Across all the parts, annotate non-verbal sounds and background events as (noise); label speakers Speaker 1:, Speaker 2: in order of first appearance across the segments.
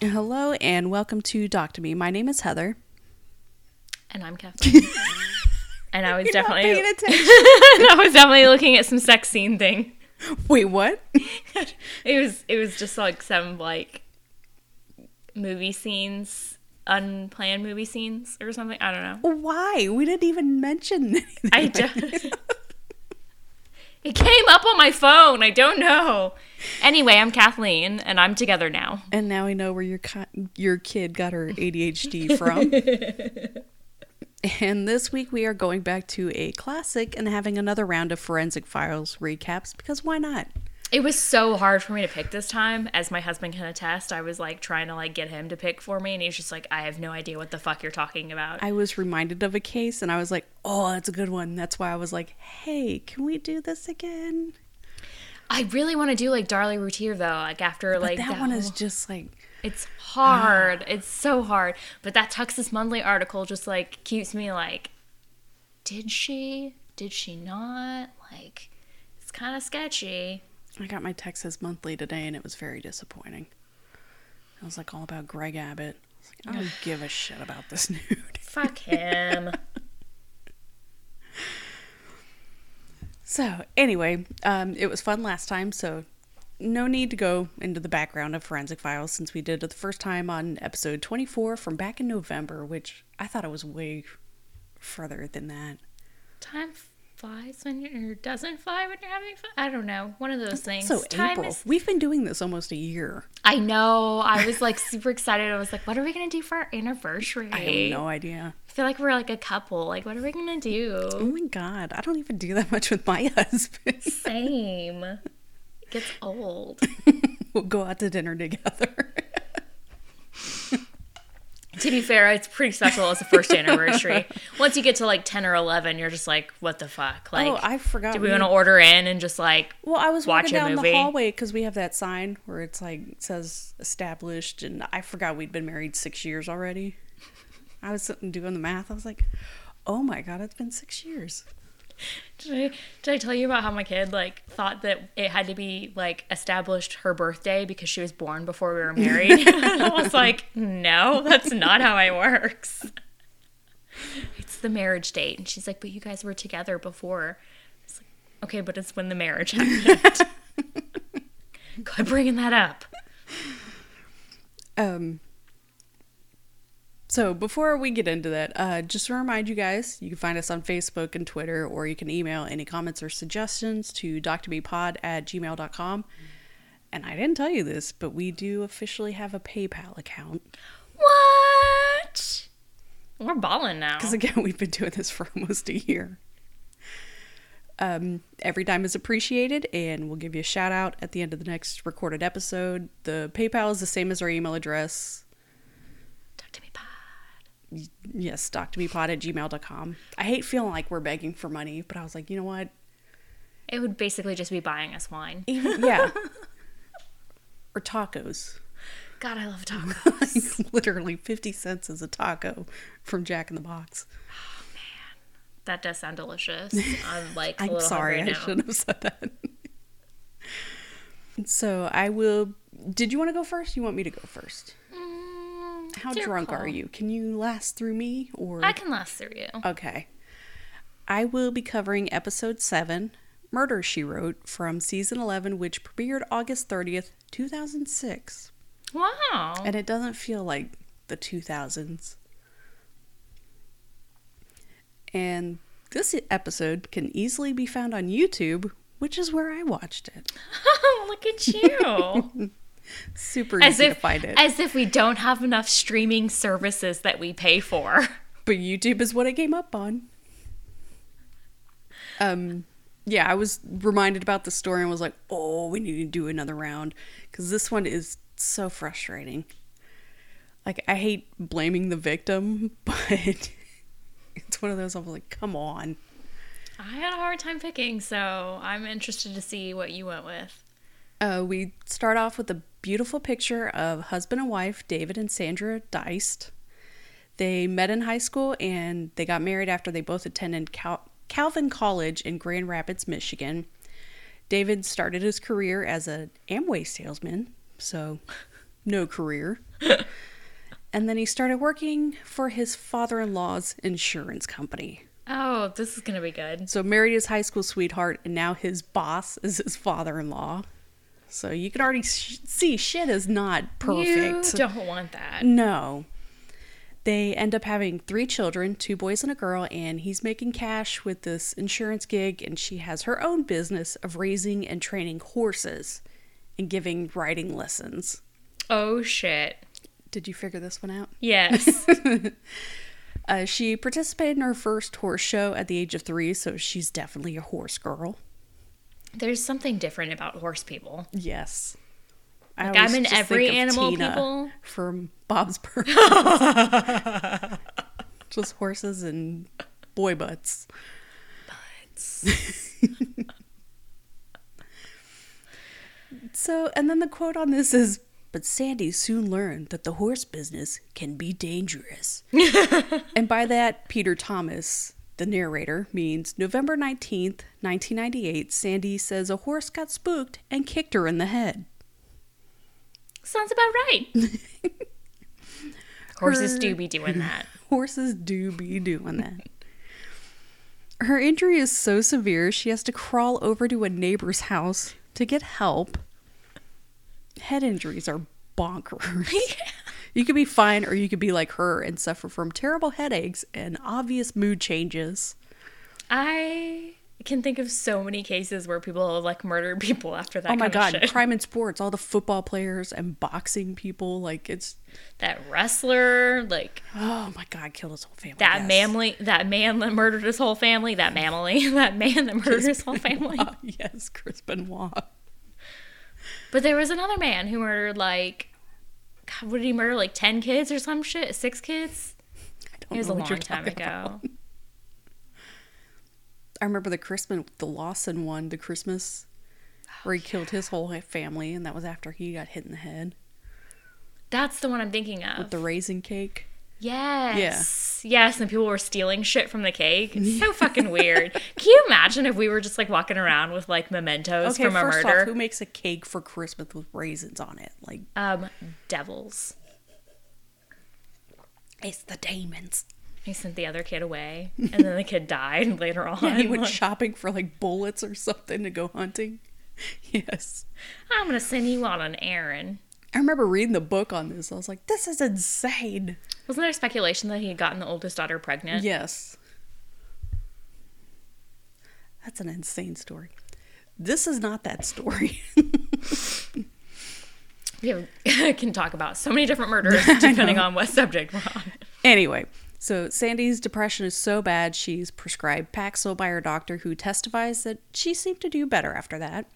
Speaker 1: Hello and welcome to Doc to Me. My name is Heather.
Speaker 2: And I'm Kathleen. (laughs) and I was
Speaker 1: You're
Speaker 2: definitely
Speaker 1: paying (laughs) attention.
Speaker 2: I was definitely looking at some sex scene thing.
Speaker 1: Wait, what? (laughs)
Speaker 2: It was it was just like some like movie scenes, unplanned movie scenes or something. I don't know.
Speaker 1: Why? We didn't even mention anything.
Speaker 2: I don't. It came up on my phone. I don't know. Anyway, I'm Kathleen, and I'm together now.
Speaker 1: And now we know where your ki- your kid got her ADHD from. (laughs) and this week we are going back to a classic and having another round of forensic files recaps because why not?
Speaker 2: It was so hard for me to pick this time, as my husband can attest. I was like trying to like get him to pick for me, and he's just like, "I have no idea what the fuck you're talking about."
Speaker 1: I was reminded of a case and I was like, "Oh, that's a good one." That's why I was like, "Hey, can we do this again?"
Speaker 2: I really want to do like Darlie Routier though, like after
Speaker 1: But
Speaker 2: like
Speaker 1: that one is just like
Speaker 2: It's hard. Ah. it's so hard. But that Texas Monthly article just like keeps me like, did she? Did she not? Like, it's kind of sketchy.
Speaker 1: I got my Texas Monthly today and it was very disappointing. It was like all about Greg Abbott. I like, I don't (sighs) give a shit about this (laughs) nude.
Speaker 2: Fuck him. (laughs)
Speaker 1: So, anyway, um, it was fun last time, so no need to go into the background of Forensic Files since we did it the first time on episode 24 from back in November, which I thought it was way further than that.
Speaker 2: Time flies when you're, or doesn't fly when you're having fun. I don't know. One of those things.
Speaker 1: So,
Speaker 2: Time
Speaker 1: April,
Speaker 2: is-
Speaker 1: we've been doing this almost a year.
Speaker 2: I know. I was like super excited. I was like, what are we going to do for our anniversary?
Speaker 1: I have no idea.
Speaker 2: I feel like we're like a couple. Like, what are we going to do?
Speaker 1: Oh my god, I don't even do that much with my (laughs) husband.
Speaker 2: Same. It gets old. (laughs)
Speaker 1: we'll go out to dinner together. (laughs)
Speaker 2: To be fair, it's pretty special as a first (laughs) anniversary. Once you get to like 10 or 11, you're just like, what the fuck? Oh, like,
Speaker 1: oh, I forgot.
Speaker 2: do we want to order in and just like,
Speaker 1: Well, I was
Speaker 2: watch
Speaker 1: walking
Speaker 2: a
Speaker 1: down
Speaker 2: movie?
Speaker 1: the hallway because we have that sign where it's like says established, and I forgot we'd been married six years already. I was sitting doing the math. I was like, "Oh my god, it's been six years." (laughs)
Speaker 2: did I, did I tell you about how my kid like thought that it had to be like established her birthday because she was born before we were (laughs) married? (laughs) I was like, no, that's not how it works. It's the marriage date. And she's like, but you guys were together before. It's like, okay, but it's when the marriage happened. Quit bringing that up.
Speaker 1: Um. So before we get into that, uh, just to remind you guys, you can find us on Facebook and Twitter, or you can email any comments or suggestions to drbpod at gmail.com. And I didn't tell you this, but we do officially have a PayPal account.
Speaker 2: What? We're balling now.
Speaker 1: Because again, (laughs) we've been doing this for almost a year. Um, every dime is appreciated, and we'll give you a shout out at the end of the next recorded episode. The PayPal is the same as our email address.
Speaker 2: Talk to me, pod.
Speaker 1: Yes, doctomepod at gmail.com. I hate feeling like we're begging for money, but I was like, you know what?
Speaker 2: It would basically just be buying us wine.
Speaker 1: Even, yeah. (laughs) or tacos.
Speaker 2: God, I love (laughs) tacos.
Speaker 1: Like, literally 50 cents is a taco from Jack in the Box. Oh, man.
Speaker 2: That does sound delicious. (laughs) I'm like, a
Speaker 1: I'm sorry, I shouldn't have said that. so I will. Did you want to go first? You want me to go first?
Speaker 2: Mm,
Speaker 1: How
Speaker 2: your
Speaker 1: drunk
Speaker 2: call.
Speaker 1: are you? Can you last through me or
Speaker 2: I can last through you.
Speaker 1: Okay. I will be covering episode 7, Murder She Wrote from season 11 which premiered August 30th, 2006.
Speaker 2: Wow.
Speaker 1: And it doesn't feel like the 2000s. And this episode can easily be found on YouTube, which is where I watched it. (laughs)
Speaker 2: Look at you. (laughs)
Speaker 1: Super
Speaker 2: as
Speaker 1: easy
Speaker 2: if
Speaker 1: to find it.
Speaker 2: as if we don't have enough streaming services that we pay for. (laughs)
Speaker 1: but YouTube is what it came up on. Um, yeah, I was reminded about the story and was like, "Oh, we need to do another round because this one is so frustrating." Like, I hate blaming the victim, (laughs) but it's one of those. I'm like, "Come on."
Speaker 2: I had a hard time picking, so I'm interested to see what you went with.
Speaker 1: Uh, we start off with a beautiful picture of husband and wife, David and Sandra Deist. They met in high school and they got married after they both attended Cal- Calvin College in Grand Rapids, Michigan. David started his career as an Amway salesman, so (laughs) no career. (laughs) and then he started working for his father in law's insurance company.
Speaker 2: Oh, this is gonna be good.
Speaker 1: So, married his high school sweetheart, and now his boss is his father in law. So, you can already sh- see shit is not perfect.
Speaker 2: You don't want that.
Speaker 1: No. They end up having three children, two boys and a girl, and he's making cash with this insurance gig, and she has her own business of raising and training horses and giving riding lessons.
Speaker 2: Oh shit.
Speaker 1: Did you figure this one out?
Speaker 2: Yes. (laughs)
Speaker 1: Uh, she participated in her first horse show at the age of three, so she's definitely a horse girl.
Speaker 2: There's something different about horse people.
Speaker 1: Yes. I
Speaker 2: like, I'm in every animal
Speaker 1: Tina
Speaker 2: people.
Speaker 1: from Bob's (laughs) Burgers. (laughs) just horses and boy butts. butts. (laughs) So, and then the quote on this is But Sandy soon learned that the horse business can be dangerous. and by that, Peter Thomas, the narrator, means November 19th, 1998, Sandy says a horse got spooked and kicked her in the head.
Speaker 2: Sounds about right. (laughs) Horses do be doing that. (laughs)
Speaker 1: Horses do be doing that. Her injury is so severe, she has to crawl over to a neighbor's house to get help. Head injuries are bonkers. (laughs) You could be fine, or you could be like her and suffer from terrible headaches and obvious mood changes.
Speaker 2: I can think of so many cases where people like murdered (laughs) people after that.
Speaker 1: oh my god, crime in sports, all the football players and boxing people, like it's
Speaker 2: that wrestler, like
Speaker 1: oh my god, killed his whole family.
Speaker 2: that
Speaker 1: yes.
Speaker 2: manly, that man that murdered his whole family, that mamily, (laughs) that man that murdered his whole family.
Speaker 1: Ah, (laughs) yes, Chris Benoit.
Speaker 2: But there was another man who murdered like, God, what did he murder? Like ten kids or some shit? Six kids?
Speaker 1: I don't
Speaker 2: It was
Speaker 1: know
Speaker 2: a long time ago.
Speaker 1: about. I remember the Christmas, the Lawson one, the Christmas, oh, where he killed his whole family, and that was after he got hit in the head
Speaker 2: That's the one I'm thinking of.
Speaker 1: with the raisin cake.
Speaker 2: Yes. Yes, and people were stealing shit from the cake. It's so fucking weird. (laughs) Can you imagine if we were just like walking around with like mementos
Speaker 1: Okay,
Speaker 2: from a
Speaker 1: first
Speaker 2: murder?
Speaker 1: off, who makes a cake for Christmas with raisins on it? Like,
Speaker 2: um, devils.
Speaker 1: it's the demons.
Speaker 2: He sent the other kid away, and then the kid (laughs) died later on. (laughs)
Speaker 1: Yeah, he went
Speaker 2: Like,
Speaker 1: shopping for like bullets or something to go hunting. Yes.
Speaker 2: I'm gonna send you on an errand.
Speaker 1: I remember reading the book on this. I was like, this is insane.
Speaker 2: Wasn't there speculation that he had gotten the oldest daughter pregnant?
Speaker 1: Yes. That's an insane story. This is not that story. (laughs)
Speaker 2: We (laughs) can talk about so many different murders (laughs) depending on what subject we're on.
Speaker 1: anyway, so Sandy's depression is so bad she's prescribed Paxil by her doctor, who testifies that she seemed to do better after that.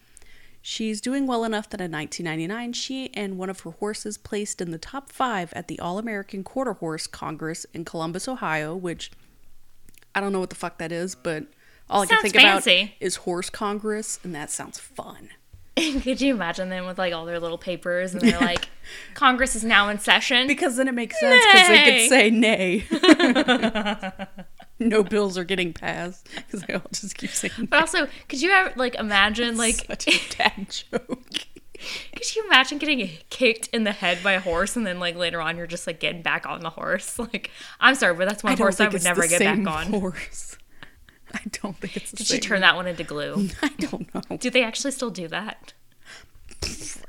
Speaker 1: She's doing well enough that in 1999, she and one of her horses placed in the top five at the All American Quarter Horse Congress in Columbus, Ohio, which I don't know what the fuck that is, but all I can think
Speaker 2: fancy.
Speaker 1: about is Horse Congress, and that sounds fun. (laughs)
Speaker 2: Could you imagine them with like all their little papers and they're like, (laughs) Congress is now in session?
Speaker 1: Because then it makes sense because they could say nay. (laughs) no bills are getting passed because they all just keep saying
Speaker 2: But also, could you ever like imagine like
Speaker 1: such a dad (laughs) joke.
Speaker 2: could you imagine getting kicked in the head by a horse and then like later on you're just like getting back on the horse? Like, I'm sorry, but that's one horse I would never get back on.
Speaker 1: Horse. I don't think it's
Speaker 2: Did she turn that one into glue? (laughs)
Speaker 1: I don't know.
Speaker 2: Do they actually still do that?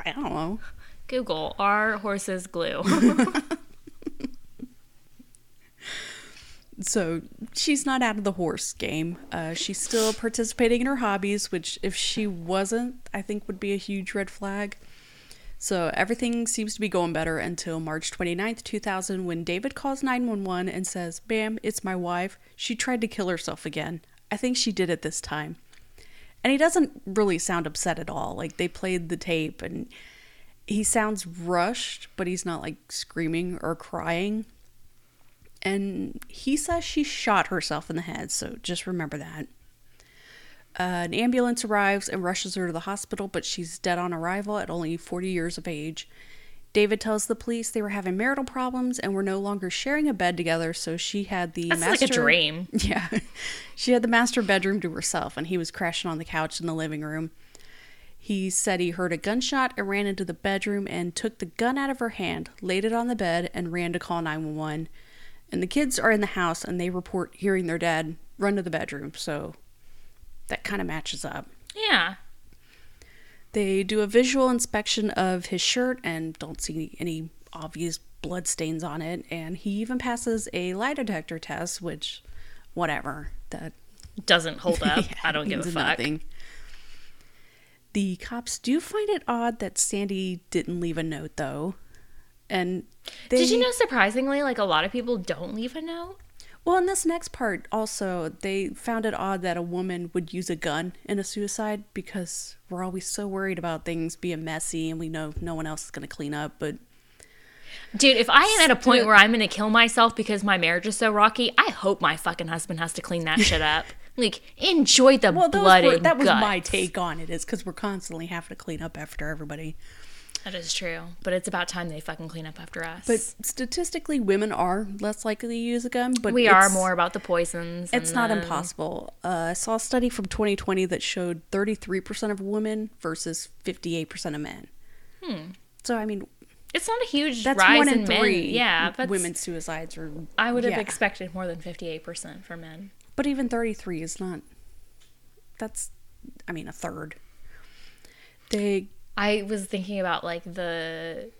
Speaker 1: I don't know.
Speaker 2: Google are horses glue? (laughs)
Speaker 1: So she's not out of the horse game. Uh, she's still participating in her hobbies, which if she wasn't, I think would be a huge red flag. So everything seems to be going better until March 29th, 2000, when David calls 911 and says, Bam, it's my wife. She tried to kill herself again. I think she did it this time. And he doesn't really sound upset at all. Like they played the tape and he sounds rushed, but he's not like screaming or crying. And he says she shot herself in the head, so just remember that. Uh, an ambulance arrives and rushes her to the hospital, but she's dead on arrival at only 40 years of age. David tells the police they were having marital problems and were no longer sharing a bed together, so she had the
Speaker 2: That's
Speaker 1: master
Speaker 2: like a dream. (laughs)
Speaker 1: yeah. She had the master bedroom to herself, and he was crashing on the couch in the living room. He said he heard a gunshot and ran into the bedroom and took the gun out of her hand, laid it on the bed, and ran to call 911. And the kids are in the house and they report hearing their dad run to the bedroom. So that kind of matches up.
Speaker 2: Yeah.
Speaker 1: They do a visual inspection of his shirt and don't see any obvious blood stains on it. And he even passes a lie detector test, which, whatever. That
Speaker 2: Doesn't hold (laughs) up.
Speaker 1: Yeah,
Speaker 2: I don't give a fuck.
Speaker 1: nothing. The cops do find it odd that Sandy didn't leave a note, though. And they,
Speaker 2: Did you know, surprisingly, like a lot of people don't leave a note?
Speaker 1: Well, in this next part, also, they found it odd that a woman would use a gun in a suicide because we're always so worried about things being messy and we know no one else is going to clean up. But
Speaker 2: Dude, if I am at a point where I'm gonna kill myself because my marriage is so rocky, I hope my fucking husband has to clean that (laughs) shit up. Like, enjoy the
Speaker 1: well,
Speaker 2: blood
Speaker 1: were,
Speaker 2: and
Speaker 1: that was
Speaker 2: guts.
Speaker 1: my take on it, is because we're constantly having to clean up after everybody.
Speaker 2: That is true, but it's about time they fucking clean up after us.
Speaker 1: But statistically, women are less likely to use a gun. But
Speaker 2: we are more about the poisons.
Speaker 1: It's not
Speaker 2: the-
Speaker 1: impossible. Uh, I saw a study from 2020 that showed 33% of women versus 58% of men. Hmm. So I mean,
Speaker 2: It's not a huge
Speaker 1: that's
Speaker 2: rise
Speaker 1: one
Speaker 2: in
Speaker 1: in
Speaker 2: men. Yeah, that's,
Speaker 1: women's suicides are.
Speaker 2: I would have
Speaker 1: yeah.
Speaker 2: expected more than fifty-eight percent for men.
Speaker 1: but even 33 is not. That's, I mean, a third. They
Speaker 2: I was thinking about like the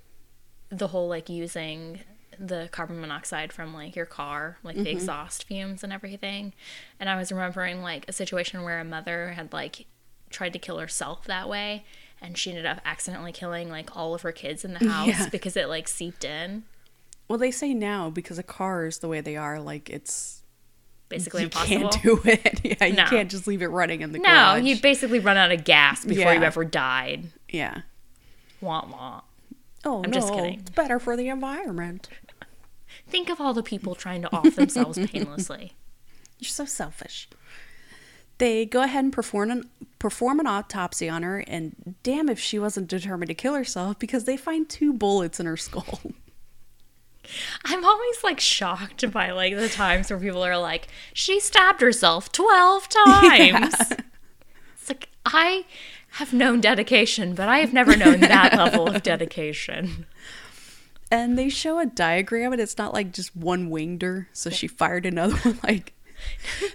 Speaker 2: the whole like using the carbon monoxide from like your car, like the mm-hmm. exhaust fumes and everything. And I was remembering like a situation where a mother had like tried to kill herself that way and she ended up accidentally killing like all of her kids in the (laughs) house
Speaker 1: Yeah.
Speaker 2: because it like seeped in.
Speaker 1: well, they say now because of cars the way they are, like it's
Speaker 2: Basically
Speaker 1: you
Speaker 2: impossible.
Speaker 1: can't do it. (laughs) yeah, you
Speaker 2: No.
Speaker 1: can't just leave it running in the
Speaker 2: no,
Speaker 1: garage.
Speaker 2: you basically run out of gas before you
Speaker 1: Yeah.
Speaker 2: ever died.
Speaker 1: yeah.
Speaker 2: Wah wah.
Speaker 1: Oh
Speaker 2: I'm
Speaker 1: no,
Speaker 2: just kidding.
Speaker 1: it's better for the environment.
Speaker 2: Think of all the people trying to off themselves (laughs) painlessly.
Speaker 1: You're so selfish. They go ahead and perform an perform an autopsy on her, and damn if she wasn't determined to kill herself because they find two bullets in her skull. (laughs)
Speaker 2: I'm always like shocked by like the times where people are like, she stabbed herself 12 (laughs) times. It's like, I have known dedication, but I have never known that level of (laughs) dedication.
Speaker 1: and they show a diagram, and it's not like just one winged her, so she fired another one. (laughs) Like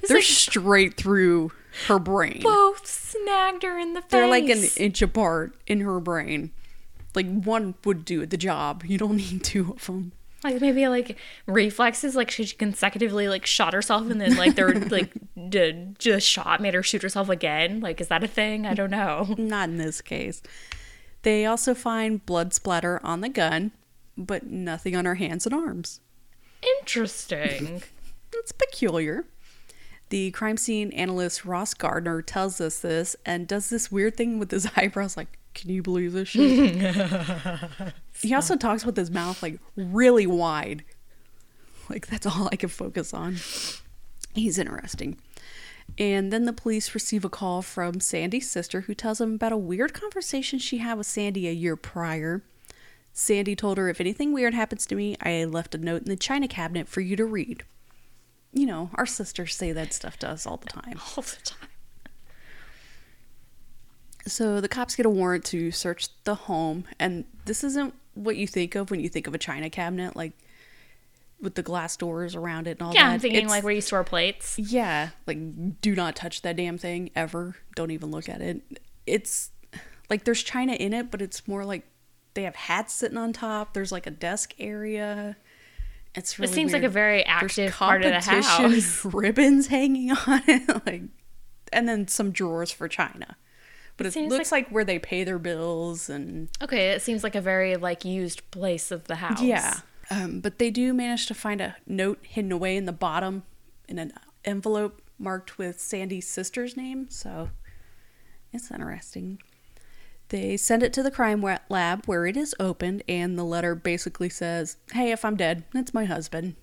Speaker 1: they're
Speaker 2: like-
Speaker 1: straight through her brain.
Speaker 2: Both snagged her in the face.
Speaker 1: They're like an inch apart in her brain. Like one would do the job. You don't need two of them.
Speaker 2: Like maybe like reflexes, like she consecutively like shot herself and then like they're (laughs) like d- just shot made her shoot herself again. Like, is that a thing? I don't know. (laughs)
Speaker 1: Not in this case. They also find blood splatter on the gun, but nothing on her hands and arms.
Speaker 2: Interesting. (laughs)
Speaker 1: It's peculiar. The crime scene analyst Ross Gardner tells us this and does this weird thing with his eyebrows like, can you believe this shit? He also talks with his mouth like really wide. Like that's all I can focus on. He's interesting. And then the police receive a call from Sandy's sister who tells them about a weird conversation she had with Sandy a year prior. Sandy told her, If anything weird happens to me, I left a note in the china cabinet for you to read. You know, our sisters say that stuff to us all the time.
Speaker 2: All the time.
Speaker 1: So the cops get a warrant to search the home, and this isn't what you think of when you think of a china cabinet, like with the glass doors around it and all
Speaker 2: Yeah,
Speaker 1: that.
Speaker 2: I'm thinking
Speaker 1: It's-
Speaker 2: like where you store plates.
Speaker 1: Yeah, like do not touch that damn thing ever. Don't even look at it. It's like there's china in it, but it's more like they have hats sitting on top. There's like a desk area. It's really
Speaker 2: it seems like a very active part of the house. (laughs)
Speaker 1: ribbons hanging on it, (laughs) like, and then some drawers for china. But it
Speaker 2: Seems
Speaker 1: looks like, where they pay their bills and
Speaker 2: Okay, it seems like a very like used place of the house.
Speaker 1: yeah. Um, but they do manage to find a note hidden away in the bottom in an envelope marked with Sandy's sister's name. So it's interesting. They send it to the crime lab where it is opened, and the letter basically says, Hey, if I'm dead, it's my husband.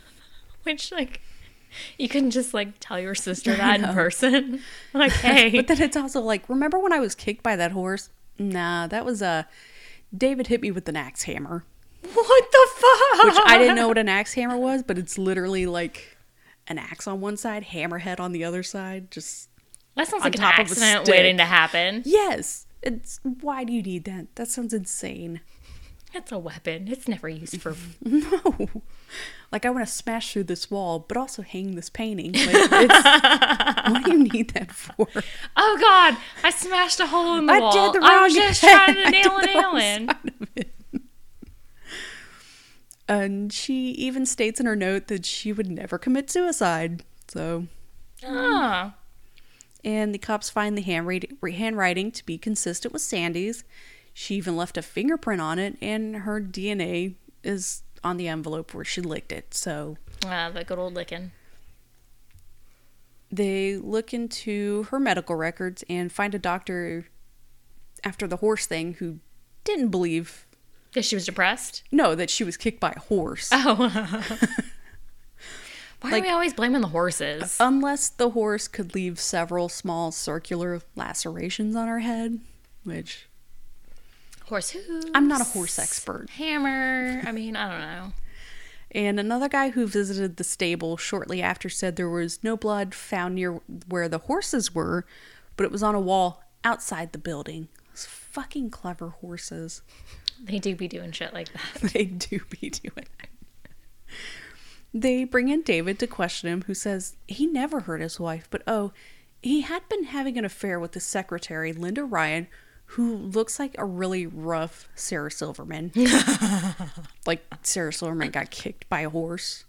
Speaker 1: (laughs)
Speaker 2: Which like (laughs) you couldn't just like tell your sister (laughs) that in person. (laughs) like, hey.
Speaker 1: But then it's also like, remember when I was kicked by that horse? Nah, that was Uh, David hit me with an axe hammer.
Speaker 2: what the fuck?
Speaker 1: Which I didn't know what an axe hammer was, but it's literally like an axe on one side, hammerhead on the other side. Just
Speaker 2: That sounds like an
Speaker 1: top of a
Speaker 2: accident waiting to happen.
Speaker 1: yes, It's why do you need that? That sounds insane.
Speaker 2: It's a weapon. It's never used for. (laughs)
Speaker 1: No. Like I want to smash through this wall, but also hang this painting. Like, it's, (laughs) what do you need that for?
Speaker 2: Oh God! I smashed a hole in the
Speaker 1: I
Speaker 2: wall. (laughs)
Speaker 1: did the wrong I
Speaker 2: was just trying to nail a nail in.
Speaker 1: side of it. And she even states in her note that she would never commit suicide. So,
Speaker 2: Oh.
Speaker 1: and the cops find the handwriting to be consistent with Sandy's. She even left a fingerprint on it, and her DNA is on the envelope where she licked it. So,
Speaker 2: Ah, the good old licking.
Speaker 1: they look into her medical records and find a doctor after the horse thing who didn't believe
Speaker 2: that she was depressed.
Speaker 1: no that she was kicked by a horse
Speaker 2: Oh. (laughs) Why
Speaker 1: Like-
Speaker 2: are we always blaming the horses?
Speaker 1: unless the horse could leave several small circular lacerations on her head which
Speaker 2: Horse hooves.
Speaker 1: I'm not a horse expert.
Speaker 2: Hammer. I mean, I don't know.
Speaker 1: and another guy who visited the stable shortly after said there was no blood found near where the horses were but it was on a wall outside the building Those fucking clever horses
Speaker 2: They do be doing shit like that. (laughs)
Speaker 1: they do be doing it. They bring in David to question him, who says he never hurt his wife, but oh, he had been having an affair with the secretary, Linda Ryan, who looks like a really rough Sarah Silverman. (laughs) like Sarah Silverman got kicked by a horse.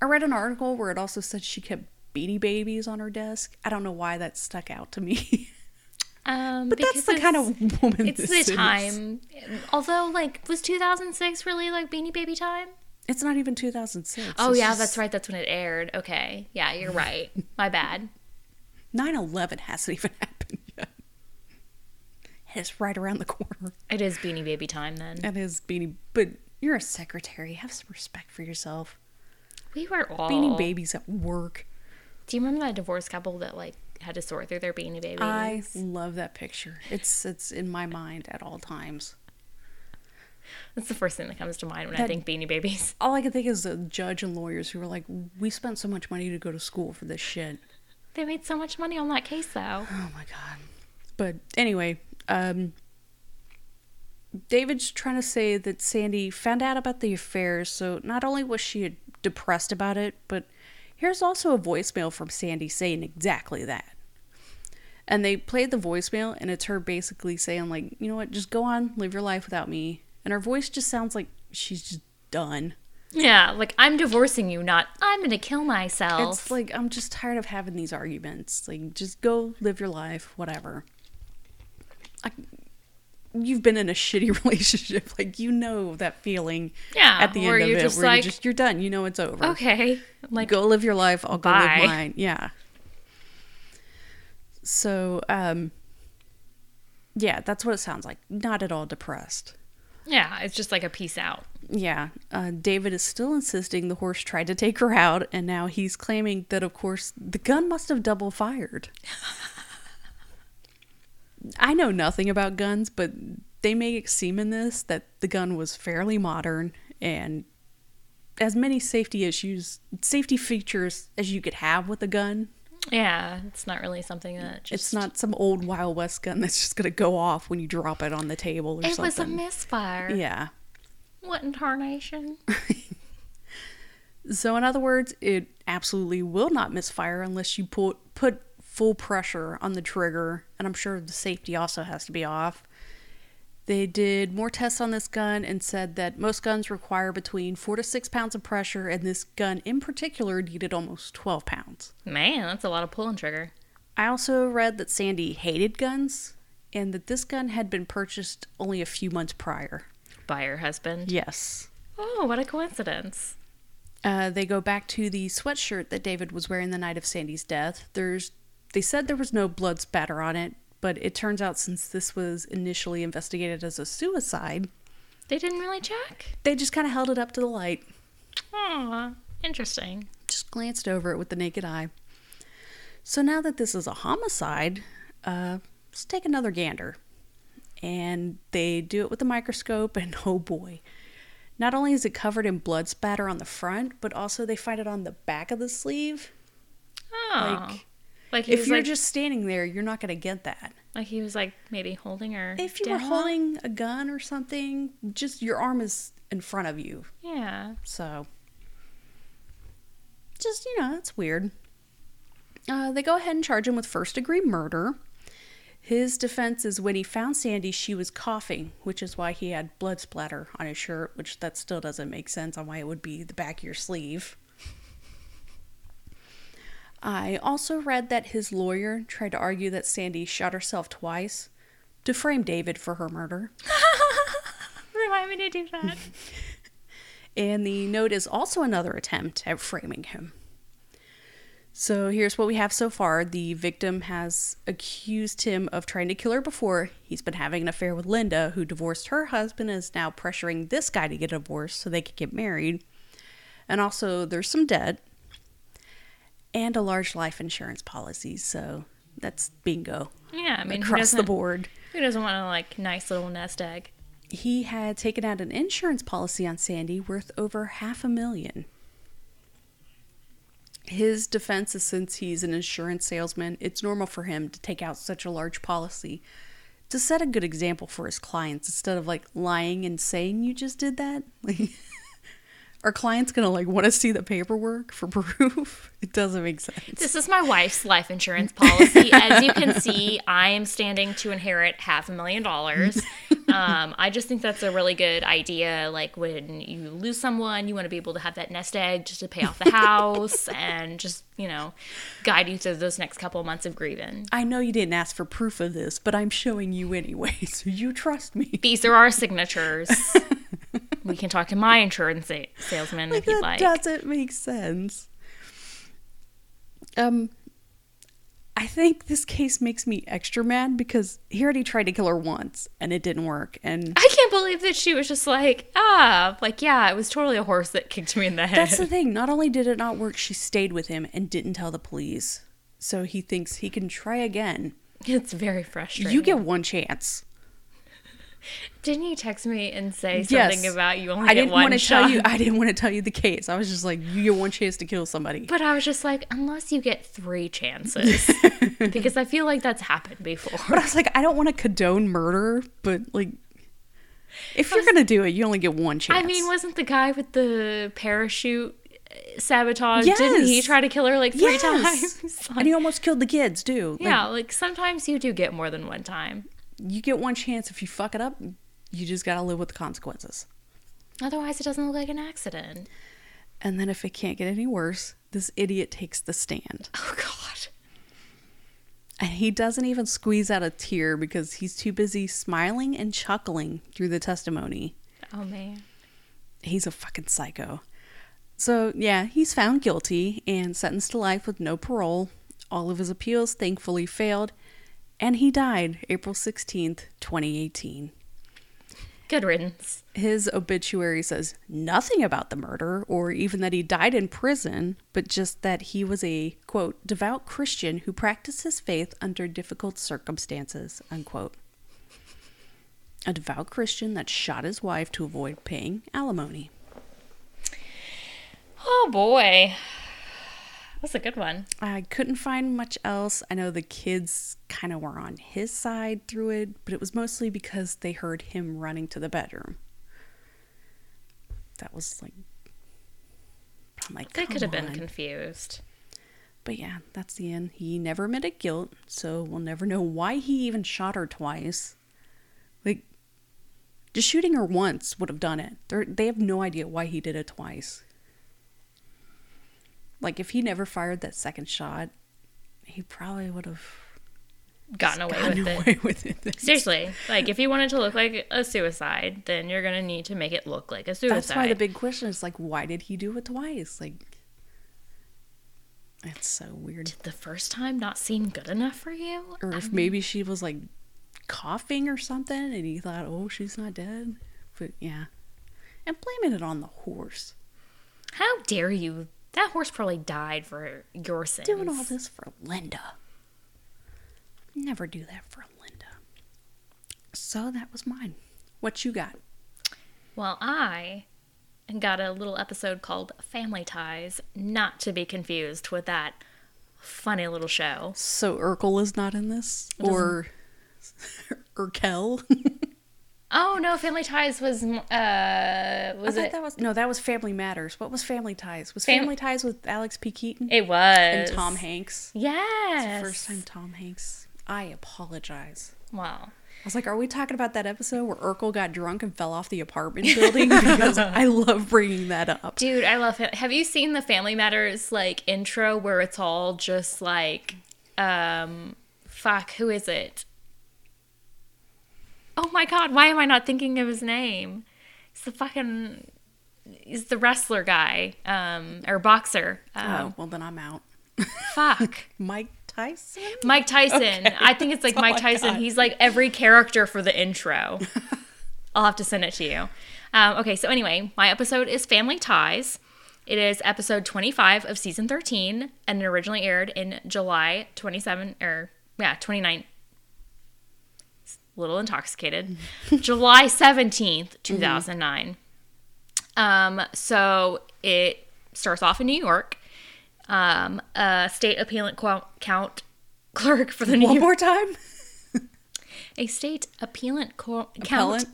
Speaker 1: I read an article where it also said she kept beanie babies on her desk. I don't know why that stuck out to me. (laughs)
Speaker 2: Um,
Speaker 1: but that's the kind of woman
Speaker 2: It's the
Speaker 1: is.
Speaker 2: time. Although, like, was 2006 really like Beanie Baby time?
Speaker 1: It's not even 2006.
Speaker 2: Oh
Speaker 1: It's
Speaker 2: yeah,
Speaker 1: just-
Speaker 2: that's right. That's when it aired. Okay, yeah, you're right. My bad. (laughs)
Speaker 1: 9 11 hasn't even happened. It's right around the corner.
Speaker 2: It is Beanie Baby time then.
Speaker 1: It is Beanie. But you're a secretary. Have some respect for yourself.
Speaker 2: We were all
Speaker 1: Beanie Babies at work.
Speaker 2: Do you remember that divorced couple that like had to sort through their Beanie Babies?
Speaker 1: I love that picture. It's it's in my mind at all times.
Speaker 2: That's the first thing that comes to mind when I think Beanie Babies.
Speaker 1: All I can think is the judge and lawyers who were like, "We spent so much money to go to school for this shit."
Speaker 2: They made so much money on that case though.
Speaker 1: Oh my god. But anyway, um David's trying to say that Sandy found out about the affair, so not only was she depressed about it, but here's also a voicemail from Sandy saying exactly that. And they played the voicemail, and it's her basically saying, like, you know what, just go on, live your life without me. And her voice just sounds like she's just done.
Speaker 2: Yeah, like I'm divorcing you, not I'm gonna kill myself.
Speaker 1: It's like, I'm just tired of having these arguments. Like, just go live your life, whatever. You've been in a (laughs) shitty relationship. Like, you know that feeling
Speaker 2: Yeah,
Speaker 1: at the end of it
Speaker 2: just
Speaker 1: where
Speaker 2: like-
Speaker 1: you're just, you're done. You know it's over.
Speaker 2: okay. Like
Speaker 1: go live your life. I'll go live mine. Yeah. So, um, yeah, that's what it sounds like. Not at all depressed.
Speaker 2: yeah, it's just like a peace out.
Speaker 1: Yeah, uh, David is still insisting the horse tried to take her out, and now he's claiming that, of course, the gun must have double fired. (laughs) I know nothing about guns, but they make it seem in this that the gun was fairly modern and as many safety issues, safety features as you could have with a gun.
Speaker 2: Yeah, it's not really something that just
Speaker 1: It's not some old Wild West gun that's just gonna go off when you drop it on the table or
Speaker 2: It
Speaker 1: something.
Speaker 2: It was a misfire.
Speaker 1: yeah.
Speaker 2: What in tarnation? (laughs)
Speaker 1: So, in other words, it absolutely will not misfire unless you put put full pressure on the trigger, and I'm sure the safety also has to be off. They did more tests on this gun and said that most guns require between four to six pounds of pressure, and this gun in particular needed almost 12 pounds.
Speaker 2: Man, that's a lot of pulling trigger.
Speaker 1: I also read that Sandy hated guns and that this gun had been purchased only a few months prior.
Speaker 2: By her husband.
Speaker 1: Yes.
Speaker 2: Oh, what a coincidence.
Speaker 1: Uh, they go back to the sweatshirt that David was wearing the night of Sandy's death. There's, they said there was no blood spatter on it, but it turns out since this was initially investigated as a suicide,
Speaker 2: They didn't really check.
Speaker 1: they just kind of held it up to the light,
Speaker 2: Aw, interesting.
Speaker 1: just glanced over it with the naked eye. So now that this is a homicide, uh, let's take another gander. And they do it with a microscope, and (laughs) oh boy. Not only is it covered in blood spatter on the front, but also they find it on the back of the sleeve.
Speaker 2: Oh. Like, Like
Speaker 1: if you're
Speaker 2: like,
Speaker 1: just standing there, you're not going to get that.
Speaker 2: like he was like maybe holding her.
Speaker 1: If you were holding a gun or something, just your arm is in front of you.
Speaker 2: yeah,
Speaker 1: So, just, you know, it's weird. Uh, they go ahead and charge him with first degree murder. His defense is when he found Sandy, she was coughing, which is why he had blood splatter on his shirt, which that still doesn't make sense on why it would be the back of your sleeve. I also read that his lawyer tried to argue that Sandy shot herself twice to frame David for her murder. (laughs)
Speaker 2: remind me to do that. (laughs)
Speaker 1: And the note is also another attempt at framing him. So here's what we have so far. The victim has accused him of trying to kill her before. He's been having an affair with Linda, who divorced her husband and is now pressuring this guy to get a divorce so they could get married. And also, there's some debt and a large life insurance policy. So that's bingo
Speaker 2: Yeah, I mean,
Speaker 1: across the board.
Speaker 2: Who doesn't want a like nice little nest egg?
Speaker 1: he had taken out an insurance policy on Sandy worth over half a million. His defense is since he's an insurance salesman, it's normal for him to take out such a large policy to set a good example for his clients instead of like lying and saying you just did that. (laughs) Are clients gonna like want to see the paperwork for (laughs) proof? It doesn't make sense.
Speaker 2: This is my wife's life insurance policy. As you can see, (laughs) I am standing to inherit half a million dollars. (laughs) Um, I just think that's a really good idea. Like when you lose someone, you want to be able to have that nest egg just to pay off the house and just, you know, guide you through those next couple months of grieving.
Speaker 1: I know you didn't ask for proof of this, but I'm showing you anyway, so you trust me.
Speaker 2: These are our signatures. (laughs) we can talk to my insurance sa- salesman if you'd like.
Speaker 1: doesn't make sense. Um, I think this case makes me extra mad because he already tried to kill her once and it didn't work. And
Speaker 2: I can't believe that she was just like, ah, like, yeah, it was totally a horse that kicked me in the head.
Speaker 1: that's the thing. Not only did it not work, she stayed with him and didn't tell the police. So he thinks he can try again.
Speaker 2: It's very frustrating.
Speaker 1: You get one chance.
Speaker 2: Didn't you text me and say
Speaker 1: Yes.
Speaker 2: something about you only
Speaker 1: I
Speaker 2: get
Speaker 1: didn't
Speaker 2: one
Speaker 1: want to
Speaker 2: shot?
Speaker 1: tell you. (laughs) I didn't want to tell you the case. I was just like, you get one chance to kill somebody.
Speaker 2: but I was just like, unless you get three chances, (laughs) because I feel like that's happened before.
Speaker 1: But I was like, I don't want to condone murder, but like, if you're gonna do it, you only get one chance.
Speaker 2: I mean, wasn't the guy with the parachute uh, sabotage? Didn't he try to kill her like three
Speaker 1: Yes.
Speaker 2: times? (laughs)
Speaker 1: and he almost killed the kids too. Like,
Speaker 2: yeah, like sometimes you do get more than one time.
Speaker 1: You get one chance. If you fuck it up, you just gotta live with the consequences.
Speaker 2: Otherwise, it doesn't look like an accident.
Speaker 1: And then if it can't get any worse, this idiot takes the stand, (laughs)
Speaker 2: Oh God.
Speaker 1: and he doesn't even squeeze out a tear because he's too busy smiling and chuckling through the testimony.
Speaker 2: Oh man.
Speaker 1: He's a fucking psycho. So, yeah, he's found guilty and sentenced to life with no parole. All of his appeals thankfully failed, and he died April 16th, 2018.
Speaker 2: Good riddance.
Speaker 1: His obituary says nothing about the murder or even that he died in prison, but just that he was a, quote, devout Christian who practiced his faith under difficult circumstances, unquote. A devout Christian that shot his wife to avoid paying alimony.
Speaker 2: Oh boy. That's a good one.
Speaker 1: I couldn't find much else. I know the kids kind of were on his side through it, but it was mostly because they heard him running to the bedroom. That was like. I'm like,
Speaker 2: They could have been confused.
Speaker 1: But yeah, that's the end. He never admitted guilt, so we'll never know why he even shot her twice. Like, just shooting her once would have done it. They're, they have no idea why he did it twice. Like, if he never fired that second shot, he probably would have
Speaker 2: Gotten away
Speaker 1: gotten
Speaker 2: with it.
Speaker 1: with it. (laughs)
Speaker 2: Seriously, like if you wanted to look like a suicide, then you're gonna need to make it look like a suicide.
Speaker 1: That's why the big question is like, why did he do it twice? Like, it's so weird.
Speaker 2: Did the first time not seem good enough for you?
Speaker 1: Or if maybe she was like coughing or something and he thought, oh, she's not dead. But yeah. And blaming it on the horse.
Speaker 2: How dare you? That horse probably died for your sins.
Speaker 1: Doing all this for Linda. Never do that for Linda. So that was mine. What you got?
Speaker 2: Well, I got a little episode called Family Ties, not to be confused with that funny little show.
Speaker 1: So Urkel is not in this, or (laughs) Urkel.
Speaker 2: Oh no, Family Ties was uh
Speaker 1: I
Speaker 2: was
Speaker 1: thought
Speaker 2: it?
Speaker 1: that was no, that was Family Matters. What was Family Ties? Was
Speaker 2: Fam-
Speaker 1: Family Ties with Alex P. Keaton
Speaker 2: It was
Speaker 1: and Tom Hanks?
Speaker 2: Yes.
Speaker 1: First time Tom Hanks. I apologize.
Speaker 2: Wow.
Speaker 1: I was like, are we talking about that episode where Urkel got drunk and fell off the apartment building? (laughs) Because I love bringing that up.
Speaker 2: Dude, I love it. Have you seen the Family Matters like intro where it's all just like um fuck, who is it? Oh my god, why am I not thinking of his name? He's the fucking he's the wrestler guy, um, or boxer. Um,
Speaker 1: Oh, well, then I'm out.
Speaker 2: Fuck. (laughs)
Speaker 1: Mike Tyson?
Speaker 2: Mike Tyson. I think it's like
Speaker 1: That's (laughs)
Speaker 2: Mike Tyson.
Speaker 1: got.
Speaker 2: He's like every character for the intro. (laughs) I'll have to send it to you. Um, okay, so anyway, my episode is Family Ties. It is episode 25 of season 13, and it originally aired in July 27, or yeah, 29. A little intoxicated. (laughs) July 17th, 2009. Um, so it starts off in New York. Um, a state appellant qu- count clerk for the New
Speaker 1: One
Speaker 2: York
Speaker 1: more time? (laughs)
Speaker 2: a state appellant co- count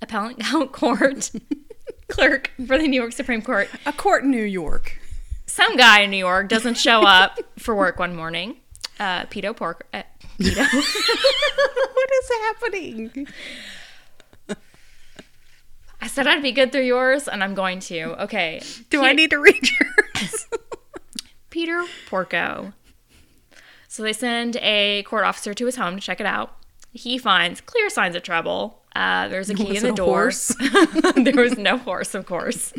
Speaker 1: Appellant?
Speaker 2: count court (laughs) clerk for the New York Supreme Court.
Speaker 1: A court in New York.
Speaker 2: Some guy in New York doesn't show up for work one morning. Uh, Pork. Uh, Pedo. (laughs)
Speaker 1: what is happening?
Speaker 2: I said I'd be good through yours, and I'm going to. Okay.
Speaker 1: Do I need to read yours? (laughs)
Speaker 2: Peter Porco. So they send a court officer to his home to check it out. He finds clear signs of trouble. Uh, there's a key
Speaker 1: Was
Speaker 2: in the door. (laughs) there was no horse, of course.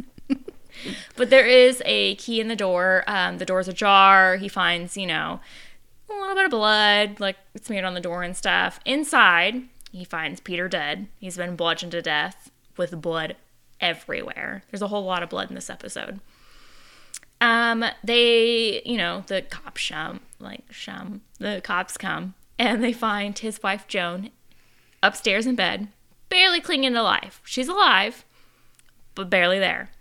Speaker 2: but there is a key in the door. Um, the door's ajar. He finds, you know, a little bit of blood, like smeared on the door and stuff. Inside, he finds Peter dead. He's been bludgeoned to death with blood everywhere. There's a whole lot of blood in this episode. Um, they, you know, the cops shum, like shum, the cops come and they find his wife Joan upstairs in bed, barely clinging to life. She's alive, but barely there.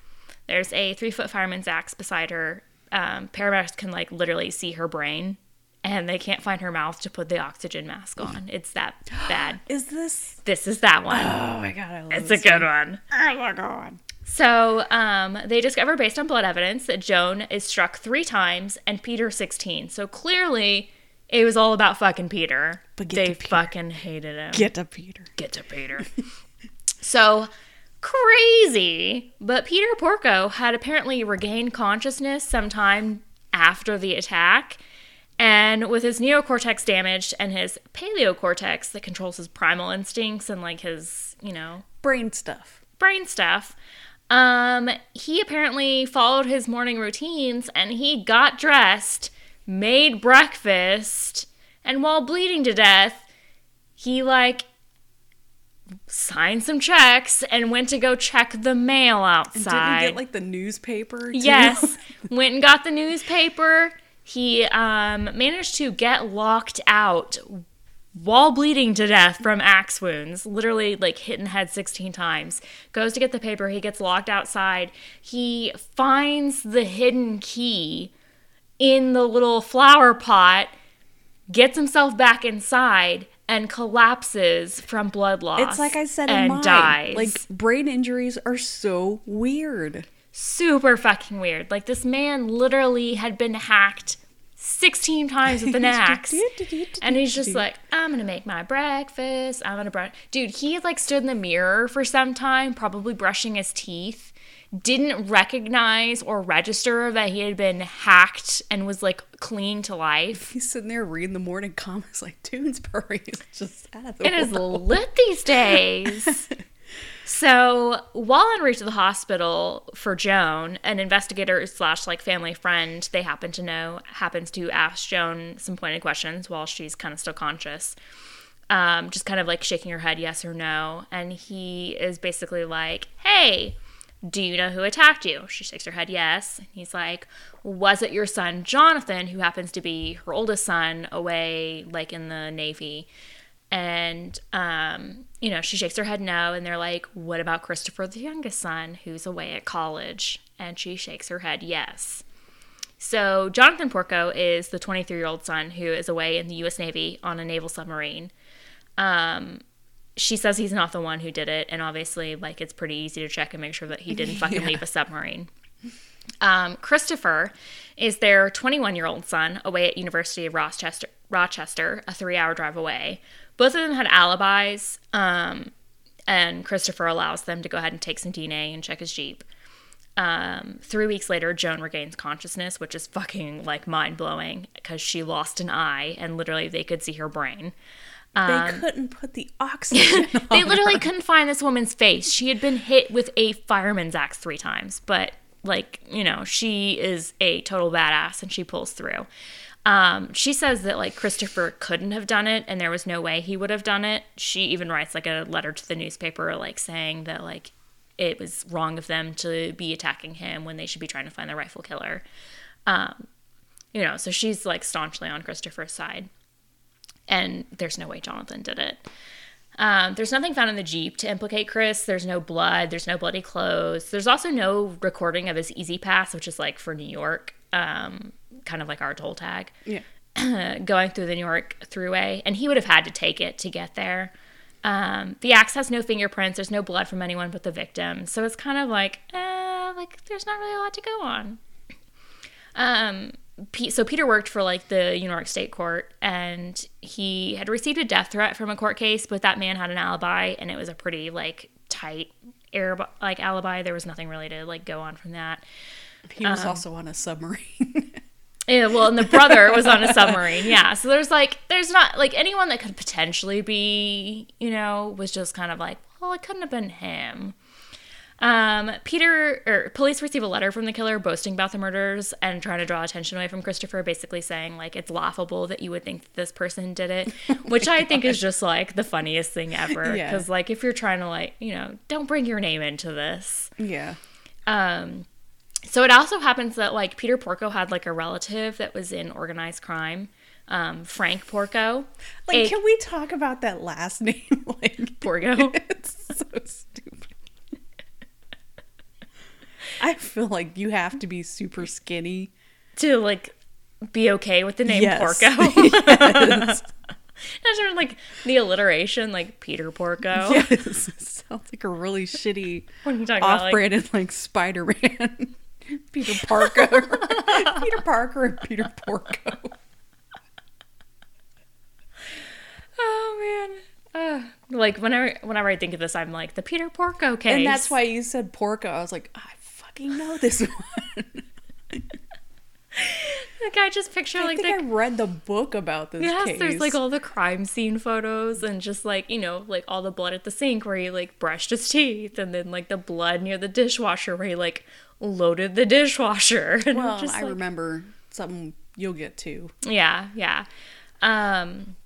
Speaker 2: There's a three foot fireman's axe beside her. Um, paramedics can like literally see her brain, and they can't find her mouth to put the oxygen mask on. It's that bad. (gasps)
Speaker 1: Is this?
Speaker 2: This is that one.
Speaker 1: Oh my god, I love
Speaker 2: it's a good one.
Speaker 1: Oh my god.
Speaker 2: So um, they discover, based on blood evidence, that Joan is struck three times and Peter 16. So clearly, it was all about fucking Peter.
Speaker 1: But get
Speaker 2: they
Speaker 1: to Peter.
Speaker 2: fucking hated him.
Speaker 1: Get to Peter.
Speaker 2: Get to Peter. (laughs) so crazy. But Peter Porco had apparently regained consciousness sometime after the attack. And with his neocortex damaged and his paleocortex that controls his primal instincts and like his, you know,
Speaker 1: Brain stuff.
Speaker 2: brain stuff. Um, he apparently followed his morning routines and he got dressed, made breakfast, and while bleeding to death, he like signed some checks and went to go check the mail
Speaker 1: And
Speaker 2: outside.
Speaker 1: didn't he get like the newspaper? too?
Speaker 2: Yes. (laughs) Went and got the newspaper. He um, managed to get locked out while bleeding to death from axe wounds, literally like hit in the head 16 times. Goes to get the paper. He gets locked outside. He finds the hidden key in the little flower pot, gets himself back inside, and collapses from blood loss.
Speaker 1: It's like I said in
Speaker 2: and
Speaker 1: mine.
Speaker 2: dies.
Speaker 1: Like brain injuries are so weird.
Speaker 2: Super fucking weird. Like this man literally had been hacked 16 times with an (laughs) axe. And he's just like, I'm gonna make my breakfast. I'm gonna brush. Dude, he had like stood in the mirror for some time, probably brushing his teeth. Didn't recognize or register that he had been hacked and was like clinging to life.
Speaker 1: He's sitting there reading the morning comics like Doonesbury is just out of the
Speaker 2: It is
Speaker 1: world.
Speaker 2: lit these days. (laughs) so while en route to the hospital for Joan, an investigator slash like family friend they happen to know happens to ask Joan some pointed questions while she's kind of still conscious. Um, just kind of like shaking her head yes or no. And he is basically like, Hey, do you know who attacked you? She shakes her head yes. And he's like, Was it your son Jonathan, who happens to be her oldest son away like in the Navy? And, um, you know, she shakes her head no. And they're like, What about Christopher, the youngest son, who's away at college? And she shakes her head yes. So Jonathan Porco is the 23 year old son who is away in the U.S. Navy on a naval submarine. Um, she says he's not the one who did it, and obviously, like it's pretty easy to check and make sure that he didn't fucking (laughs)
Speaker 1: Yeah.
Speaker 2: leave a submarine. Um, Christopher is their 21 year old son away at University of Rochester, Rochester, a three hour drive away. Both of them had alibis, um, and Christopher allows them to go ahead and take some DNA and check his Jeep. Um, three weeks later, Joan regains consciousness, which is fucking like mind blowing because she lost an eye and literally they could see her brain.
Speaker 1: They couldn't put the oxygen (laughs) on.
Speaker 2: They literally couldn't find this woman's face. She had been hit with a fireman's axe three times, but like, you know, she is a total badass and she pulls through. Um, she says that like Christopher couldn't have done it and there was no way he would have done it. She even writes like a letter to the newspaper, like saying that like it was wrong of them to be attacking him when they should be trying to find the rifle killer. Um, you know, so she's like staunchly on Christopher's side. And there's no way Jonathan did it. Um, there's nothing found in the Jeep to implicate Chris. There's no blood. There's no bloody clothes. There's also no recording of his E-ZPass, which is like for New York, um, kind of like our toll tag,
Speaker 1: Yeah. (clears throat)
Speaker 2: going through the New York Thruway. And he would have had to take it to get there. Um, the axe has no fingerprints. There's no blood from anyone but the victim. So it's kind of like, eh, like there's not really a lot to go on. Um, P- so Peter worked for like the New York State Court, and he had received a death threat from a court case, but that man had an alibi, and it was a pretty like tight air like alibi. There was nothing really to like go on from that.
Speaker 1: He was also on a submarine. (laughs)
Speaker 2: Yeah, well, and the brother was on a submarine. Yeah, so there's like there's not like anyone that could potentially be, you know, was just kind of like, well, it couldn't have been him. Um, Peter or police receive a letter from the killer boasting about the murders and trying to draw attention away from Christopher, basically saying like it's laughable that you would think that this person did it, (laughs) which I think is just like the funniest thing ever.
Speaker 1: Yeah.
Speaker 2: Because like if you're trying to like you know don't bring your name into this.
Speaker 1: yeah.
Speaker 2: Um, so it also happens that like Peter Porco had like a relative that was in organized crime, um, Frank Porco.
Speaker 1: Like,
Speaker 2: A-
Speaker 1: can we talk about that last (laughs) name? (laughs) like,
Speaker 2: Porco. (laughs)
Speaker 1: it's so stupid. I feel like you have to be super skinny.
Speaker 2: to like be okay with the name
Speaker 1: Yes.
Speaker 2: Porco.
Speaker 1: yes.
Speaker 2: Imagine like the alliteration, like Peter Porco.
Speaker 1: yes. It sounds like a really shitty
Speaker 2: When you talk about like,
Speaker 1: off-branded like Spider-Man. Peter Parker. (laughs) Peter Parker and Peter Porco.
Speaker 2: oh man, uh, like whenever whenever I think of this, I'm like the Peter Porco case,
Speaker 1: And that's why you said Porco. I was like, I fucking know this (laughs) one.
Speaker 2: like I just picture
Speaker 1: I
Speaker 2: like
Speaker 1: think
Speaker 2: the
Speaker 1: I read the book about this
Speaker 2: Yes,
Speaker 1: case.
Speaker 2: there's like all the crime scene photos and just like, you know, like all the blood at the sink where he like brushed his teeth and then like the blood near the dishwasher where he like loaded the dishwasher. (laughs) And
Speaker 1: well,
Speaker 2: just
Speaker 1: I
Speaker 2: like,
Speaker 1: remember something you'll get to.
Speaker 2: Yeah, yeah. Um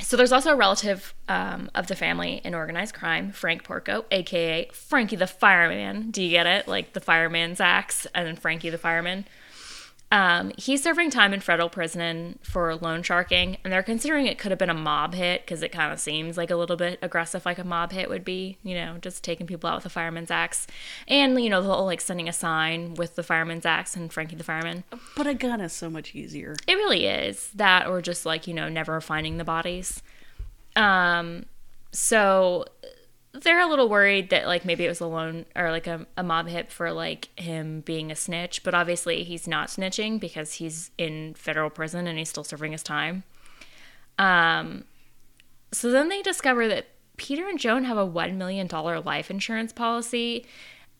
Speaker 2: so there's also a relative um, of the family in organized crime, Frank Porco, aka Frankie the Fireman. Do you get it? Like the fireman's axe and then Frankie the Fireman. Um, he's serving time in federal prison for loan sharking, and they're considering it could have been a mob hit because it kind of seems like a little bit aggressive, like a mob hit would be, you know, just taking people out with a fireman's axe. And, you know, the whole like sending a sign with the fireman's axe and Frankie the Fireman.
Speaker 1: But a gun is so much easier.
Speaker 2: It really is that, or just like you know, never finding the bodies. Um, so they're a little worried that like maybe it was a loan or like a, a mob hit for like him being a snitch, but obviously he's not snitching because he's in federal prison and he's still serving his time. Um, so then they discover that Peter and Joan have a one million dollar life insurance policy.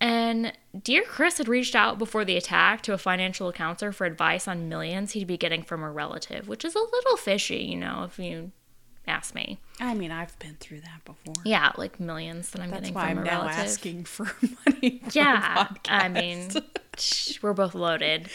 Speaker 2: And dear Chris had reached out before the attack to a financial counselor for advice on millions he'd be getting from a relative, which is a little fishy, you know, if you ask me.
Speaker 1: I mean, I've been through that before.
Speaker 2: Yeah, like millions that I'm
Speaker 1: That's
Speaker 2: getting
Speaker 1: why
Speaker 2: from
Speaker 1: I'm
Speaker 2: a
Speaker 1: now
Speaker 2: relative.
Speaker 1: asking for (laughs) money. For
Speaker 2: Yeah, I mean, shh, we're both loaded.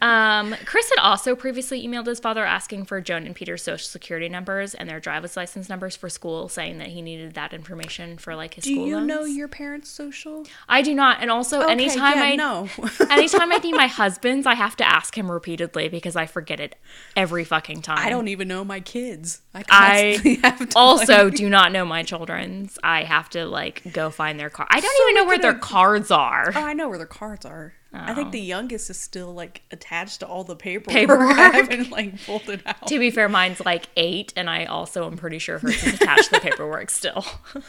Speaker 2: Um, Chris had also previously emailed his father asking for Joan and Peter's social security numbers and their driver's license numbers for school, saying that he needed that information for like his
Speaker 1: do
Speaker 2: school
Speaker 1: you
Speaker 2: loans.
Speaker 1: know your parents' social?
Speaker 2: I do not, and also
Speaker 1: Okay,
Speaker 2: anytime
Speaker 1: yeah,
Speaker 2: I
Speaker 1: know. (laughs)
Speaker 2: anytime I need my husband's, I have to ask him repeatedly because I forget it every fucking time.
Speaker 1: I don't even know my kids. I
Speaker 2: I (laughs)
Speaker 1: have to
Speaker 2: also
Speaker 1: like-
Speaker 2: do not know my children's. I have to like go find their car. I don't
Speaker 1: So
Speaker 2: even know where their cards are.
Speaker 1: Oh, I know where their cards are. I think oh. the youngest is still like attached to all the paperwork.
Speaker 2: Paperwork. (laughs)
Speaker 1: I haven't like pulled it out.
Speaker 2: To be fair, mine's like eight, and I also am pretty sure hers is attached to the paperwork still. (laughs)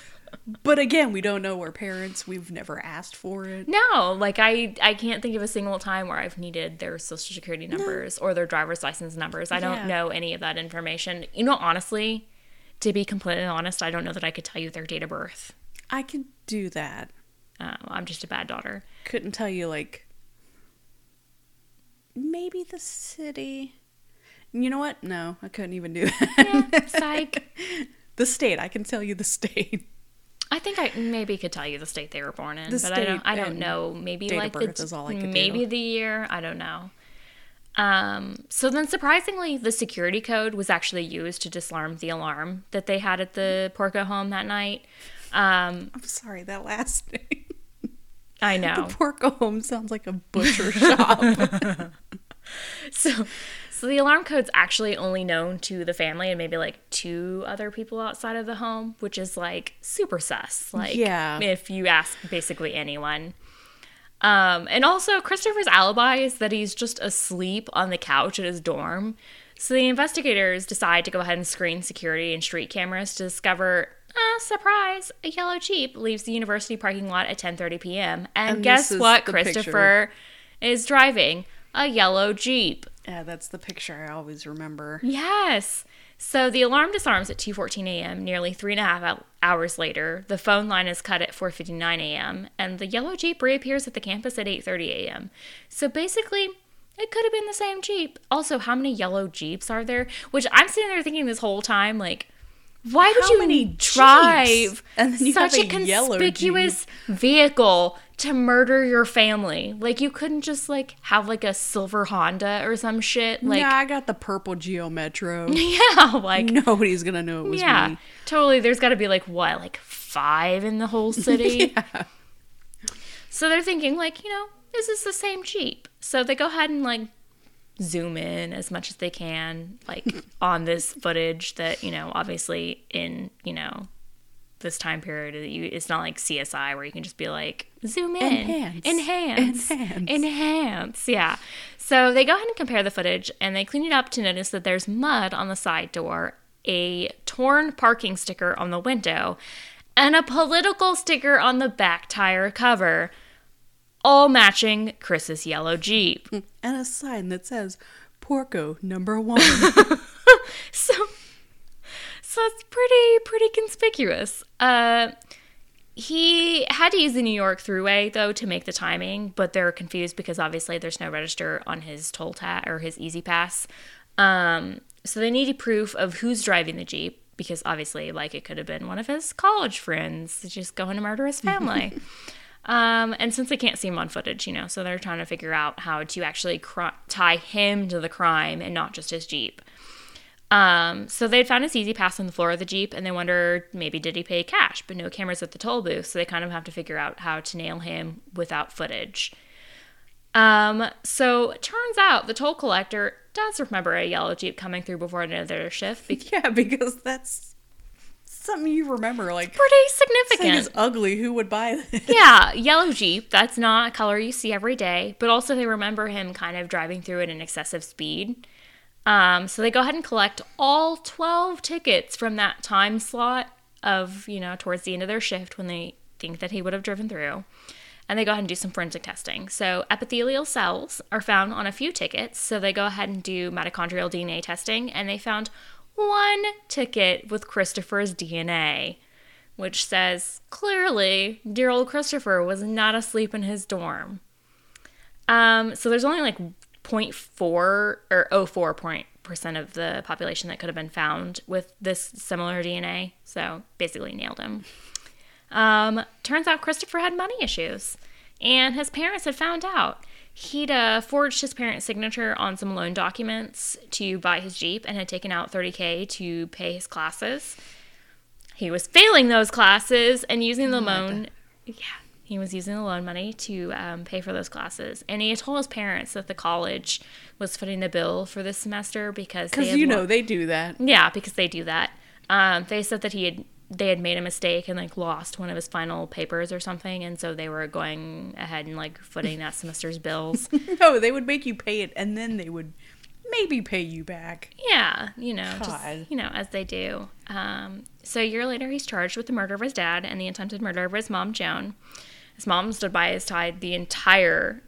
Speaker 1: But again, we don't know our parents. We've never asked for it.
Speaker 2: No, like I I can't think of a single time where I've needed their social security numbers or their driver's license numbers. I don't
Speaker 1: Yeah.
Speaker 2: know any of that information. You know, honestly, to be completely honest, I don't know that I could tell you their date of birth.
Speaker 1: I could do that.
Speaker 2: Um, I'm just a bad daughter.
Speaker 1: Couldn't tell you like maybe the city. You know what? No, I couldn't even do that.
Speaker 2: Yeah, psych. (laughs)
Speaker 1: the state. I can tell you the state.
Speaker 2: I think I maybe could tell you the state they were born in,
Speaker 1: The
Speaker 2: but I don't. I don't know. Maybe
Speaker 1: date of
Speaker 2: like
Speaker 1: birth
Speaker 2: the
Speaker 1: is all I could
Speaker 2: maybe
Speaker 1: do.
Speaker 2: the year. I don't know. Um, so then, surprisingly, the security code was actually used to disarm the alarm that they had at the Porco home that night. Um,
Speaker 1: I'm sorry, that last (laughs) name.
Speaker 2: I know.
Speaker 1: The Porco Home sounds like a butcher (laughs) shop. (laughs)
Speaker 2: So, so the alarm code's actually only known to the family and maybe like two other people outside of the home, which is like super sus. Like,
Speaker 1: Yeah.
Speaker 2: if you ask basically anyone. Um, and also, Christopher's alibi is that he's just asleep on the couch at his dorm. So the investigators decide to go ahead and screen security and street cameras to discover, uh, surprise, a yellow Jeep leaves the university parking lot at 10:30 p.m. And,
Speaker 1: And
Speaker 2: guess what?
Speaker 1: the picture.
Speaker 2: Christopher is driving a yellow Jeep.
Speaker 1: yeah, that's the picture I always remember.
Speaker 2: Yes. So the alarm disarms at 2:14 a.m. Nearly three and a half hours later, the phone line is cut at 4:59 a.m. and the yellow Jeep reappears at the campus at 8:30 a.m. So basically, it could have been the same Jeep. Also, how many yellow Jeeps are there? Which I'm sitting there thinking this whole time, like, why would
Speaker 1: How
Speaker 2: you
Speaker 1: many
Speaker 2: drive
Speaker 1: you
Speaker 2: such a
Speaker 1: a
Speaker 2: conspicuous vehicle to murder your family? Like, you couldn't just like have like a silver Honda or some shit. Like,
Speaker 1: yeah, I got the purple Geo Metro. (laughs)
Speaker 2: yeah, like
Speaker 1: Nobody's gonna know it was
Speaker 2: yeah,
Speaker 1: me.
Speaker 2: totally. There's got to be like what, like five in the whole (laughs) city.
Speaker 1: Yeah.
Speaker 2: So they're thinking like, you know, is this the same Jeep? So they go ahead and like zoom in as much as they can, like (laughs) on this footage that you know, obviously in you know this time period, that you, it's not like CSI where you can just be like zoom in,
Speaker 1: Enhance.
Speaker 2: enhance,
Speaker 1: Enhance.
Speaker 2: enhance. Yeah. So they go ahead and compare the footage, and they clean it up to notice that there's mud on the side door, a torn parking sticker on the window, and a political sticker on the back tire cover, all matching Chris's yellow Jeep.
Speaker 1: And a sign that says Porco number one. (laughs)
Speaker 2: So, so it's pretty pretty conspicuous. Uh, he had to use the New York Thruway though to make the timing, but they're confused because obviously there's no register on his toll tag or his E-ZPass. Um, so they needed proof of who's driving the Jeep because obviously, like, it could have been one of his college friends just going to murder his family. (laughs) Um, and since they can't see him on footage, you know, so they're trying to figure out how to actually cr- tie him to the crime and not just his Jeep. Um, so they'd found his E-ZPass on the floor of the Jeep and they wonder maybe did he pay cash, but no cameras at the toll booth, so they kind of have to figure out how to nail him without footage. Um, so turns out the toll collector does remember a yellow Jeep coming through before their shift. Be- (laughs)
Speaker 1: yeah, because that's something you remember. Like,
Speaker 2: pretty
Speaker 1: this
Speaker 2: significant.
Speaker 1: is ugly. Who would buy this? (laughs)
Speaker 2: yeah, yellow Jeep. That's not a color you see every day, but also they remember him kind of driving through at an excessive speed. Um, so they go ahead and collect all 12 tickets from that time slot of, you know, towards the end of their shift when they think that he would have driven through. And they go ahead and do some forensic testing. So epithelial cells are found on a few tickets. So they go ahead and do mitochondrial DNA testing, and they found one ticket with Christopher's DNA which says clearly dear old Christopher was not asleep in his dorm. Um, so there's only like 0.4 or 04 point percent of the population that could have been found with this similar DNA. So basically nailed him. Um, turns out Christopher had money issues, and his parents had found out. He'd uh, forged his parents' signature on some loan documents to buy his Jeep and had taken out 30K to pay his classes. He was failing those classes and using the loan. Yeah, he was using the loan money to um, pay for those classes. And he had told his parents that the college was footing the bill for this semester because
Speaker 1: Because you
Speaker 2: lo-
Speaker 1: know they do that.
Speaker 2: yeah, because they do that. Um, they said that he had they had made a mistake and like lost one of his final papers or something, and so they were going ahead and like footing that semester's (laughs) bills.
Speaker 1: no, they would make you pay it, and then they would maybe pay you back.
Speaker 2: Yeah, you know,
Speaker 1: God.
Speaker 2: just, you know, as they do. Um, so a year later, he's charged with the murder of his dad and the attempted murder of his mom, Joan. His mom stood by his side the entire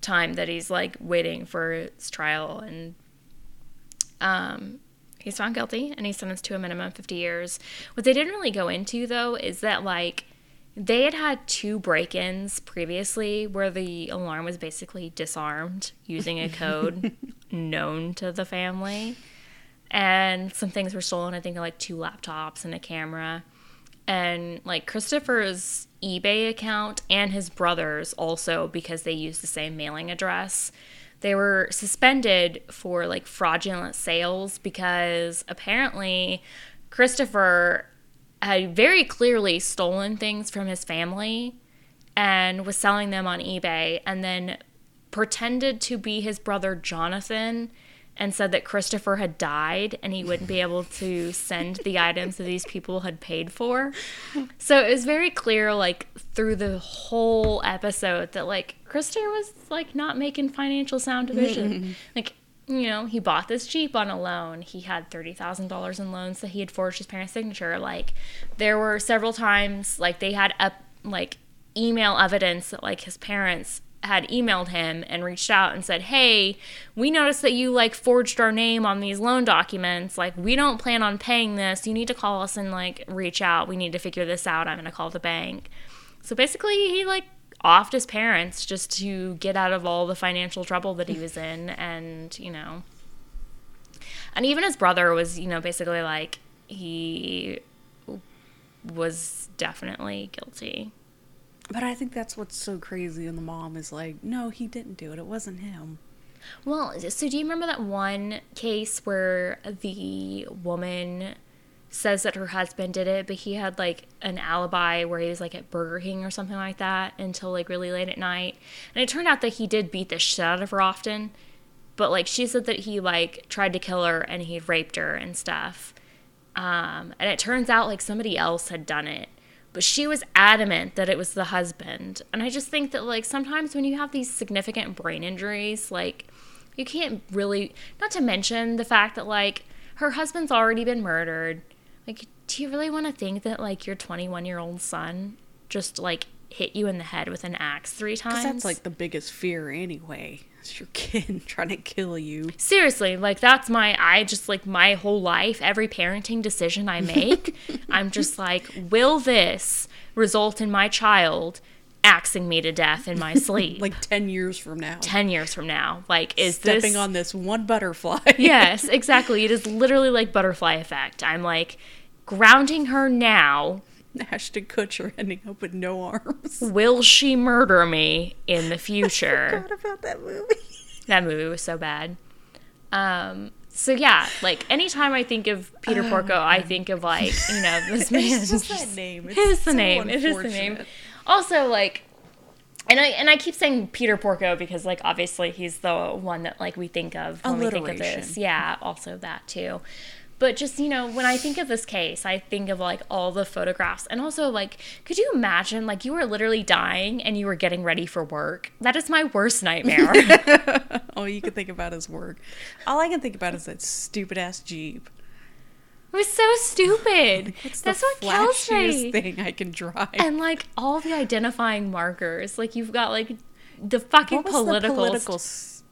Speaker 2: time that he's like waiting for his trial, and um, he's found guilty and he's sentenced to a minimum of 50 years. What they didn't really go into though is that like they had had two break-ins previously where the alarm was basically disarmed using a code (laughs) known to the family. And some things were stolen i think like two laptops and a camera. And like christopher's ebay account and his brother's also because they used the same mailing address they were suspended for like fraudulent sales because apparently christopher had very clearly stolen things from his family and was selling them on eBay and then pretended to be his brother Jonathan and said that Christopher had died and he wouldn't be able to send the (laughs) items that these people had paid for. So it was very clear like through the whole episode that like Christopher was like not making financial sound decisions. like you know, he bought this Jeep on a loan. He had $30,000 in loans that he had forged his parents' signature. Like, there were several times, like, they had up, like, email evidence that, like, his parents had emailed him and reached out and said, Hey, we noticed that you, like, forged our name on these loan documents. Like, we don't plan on paying this. You need to call us and, like, reach out. We need to figure this out. I'm going to call the bank. So basically, he, like, offed his parents just to get out of all the financial trouble that he was in and you know and even his brother was you know basically like he was definitely guilty
Speaker 1: But I think that's what's so crazy. And the mom is like, no, he didn't do it. It wasn't him.
Speaker 2: well so do you remember that one case where the woman says that her husband did it but he had like an alibi where he was like at burger king or something like that until like really late at night and it turned out that he did beat the shit out of her often but like she said that he like tried to kill her and he raped her and stuff um, and it turns out like somebody else had done it but she was adamant that it was the husband. And i just think that like sometimes when you have these significant brain injuries like you can't really not to mention the fact that like her husband's already been murdered. Like do you really want to think that like your 21 year old son just like hit you in the head with an axe three times
Speaker 1: that's like the biggest fear anyway. It's your kid (laughs) trying to kill you.
Speaker 2: seriously like that's my i just like my whole life every parenting decision i make (laughs) i'm just like will this result in my child axing me to death in my (laughs) sleep
Speaker 1: Like 10 years from now.
Speaker 2: 10 years from now like is
Speaker 1: stepping
Speaker 2: this
Speaker 1: on this one butterfly.
Speaker 2: yes exactly it is literally like butterfly effect i'm like grounding her now (laughs)
Speaker 1: Ashton Kutcher ending up with no arms.
Speaker 2: will she murder me in the future (laughs)
Speaker 1: Forgot about that movie. (laughs)
Speaker 2: That movie was so bad. Um, so yeah, like anytime I think of Peter Porco, I think of like you know this man.
Speaker 1: It's just that name.
Speaker 2: It is the
Speaker 1: so
Speaker 2: name. It is the name. Also, like, and I and I keep saying Peter Porco because like obviously he's the one that like we think of when we think of this. Yeah, also that too. But just you know, when I think of this case, I think of like all the photographs, and also like, could you imagine like you were literally dying and you were getting ready for work? That is my worst nightmare. (laughs) (laughs)
Speaker 1: All you can think about is work. All I can think about is that stupid ass Jeep.
Speaker 2: It was so stupid. (laughs)
Speaker 1: What's
Speaker 2: That's
Speaker 1: the
Speaker 2: what kills me.
Speaker 1: thing I can drive?
Speaker 2: And like all the identifying markers, like you've got like the fucking political.
Speaker 1: the political? s-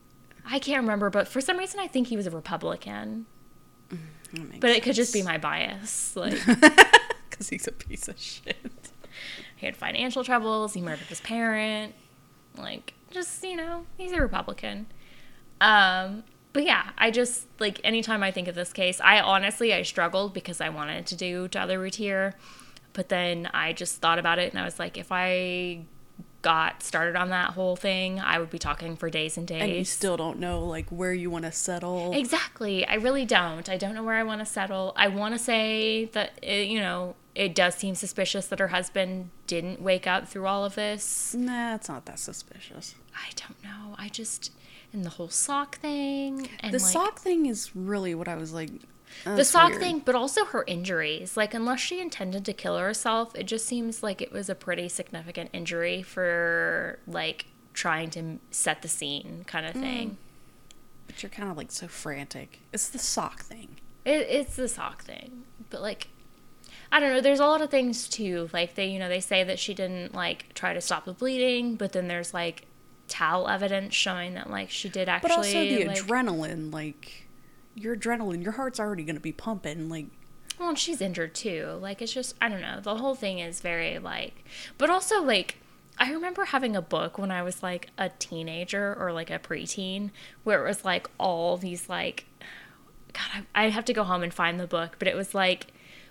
Speaker 2: I can't remember, but for some reason I think he was a Republican. But it could just be my bias. (laughs) Like
Speaker 1: because he's a piece of shit. (laughs)
Speaker 2: he had financial troubles, he murdered his parent. Like just, you know, he's a Republican. Um but yeah, I just like anytime I think of this case, I honestly I struggled because I wanted to do Darlie Routier, but then I just thought about it and I was like, if I got started on that whole thing, I would be talking for days and days.
Speaker 1: And you still don't know like where you want to settle.
Speaker 2: Exactly. I really don't. I don't know where I want to settle. I want to say that, it, you know, it does seem suspicious that her husband didn't wake up through all of this.
Speaker 1: Nah, it's not that suspicious.
Speaker 2: I don't know. I just, and the whole sock thing. And
Speaker 1: The
Speaker 2: like,
Speaker 1: sock thing is really what I was like.
Speaker 2: The sock
Speaker 1: weird.
Speaker 2: thing, but also her injuries. Like, unless she intended to kill herself, it just seems like it was a pretty significant injury for like trying to set the scene kind of
Speaker 1: Mm.
Speaker 2: thing.
Speaker 1: But you're kind of like so frantic. It's the sock thing.
Speaker 2: It, it's the sock thing, but like, I don't know. There's a lot of things too. Like they, you know, they say that she didn't like try to stop the bleeding, but then there's like towel evidence showing that like she did actually.
Speaker 1: But also the
Speaker 2: like,
Speaker 1: adrenaline, like your adrenaline, your heart's already gonna be pumping. Like
Speaker 2: Well, she's injured too. Like it's just I don't know. The whole thing is very like, but also like I remember having a book when I was like a teenager or like a preteen where it was like all these like, God, I, I'd have to go home and find the book, but it was like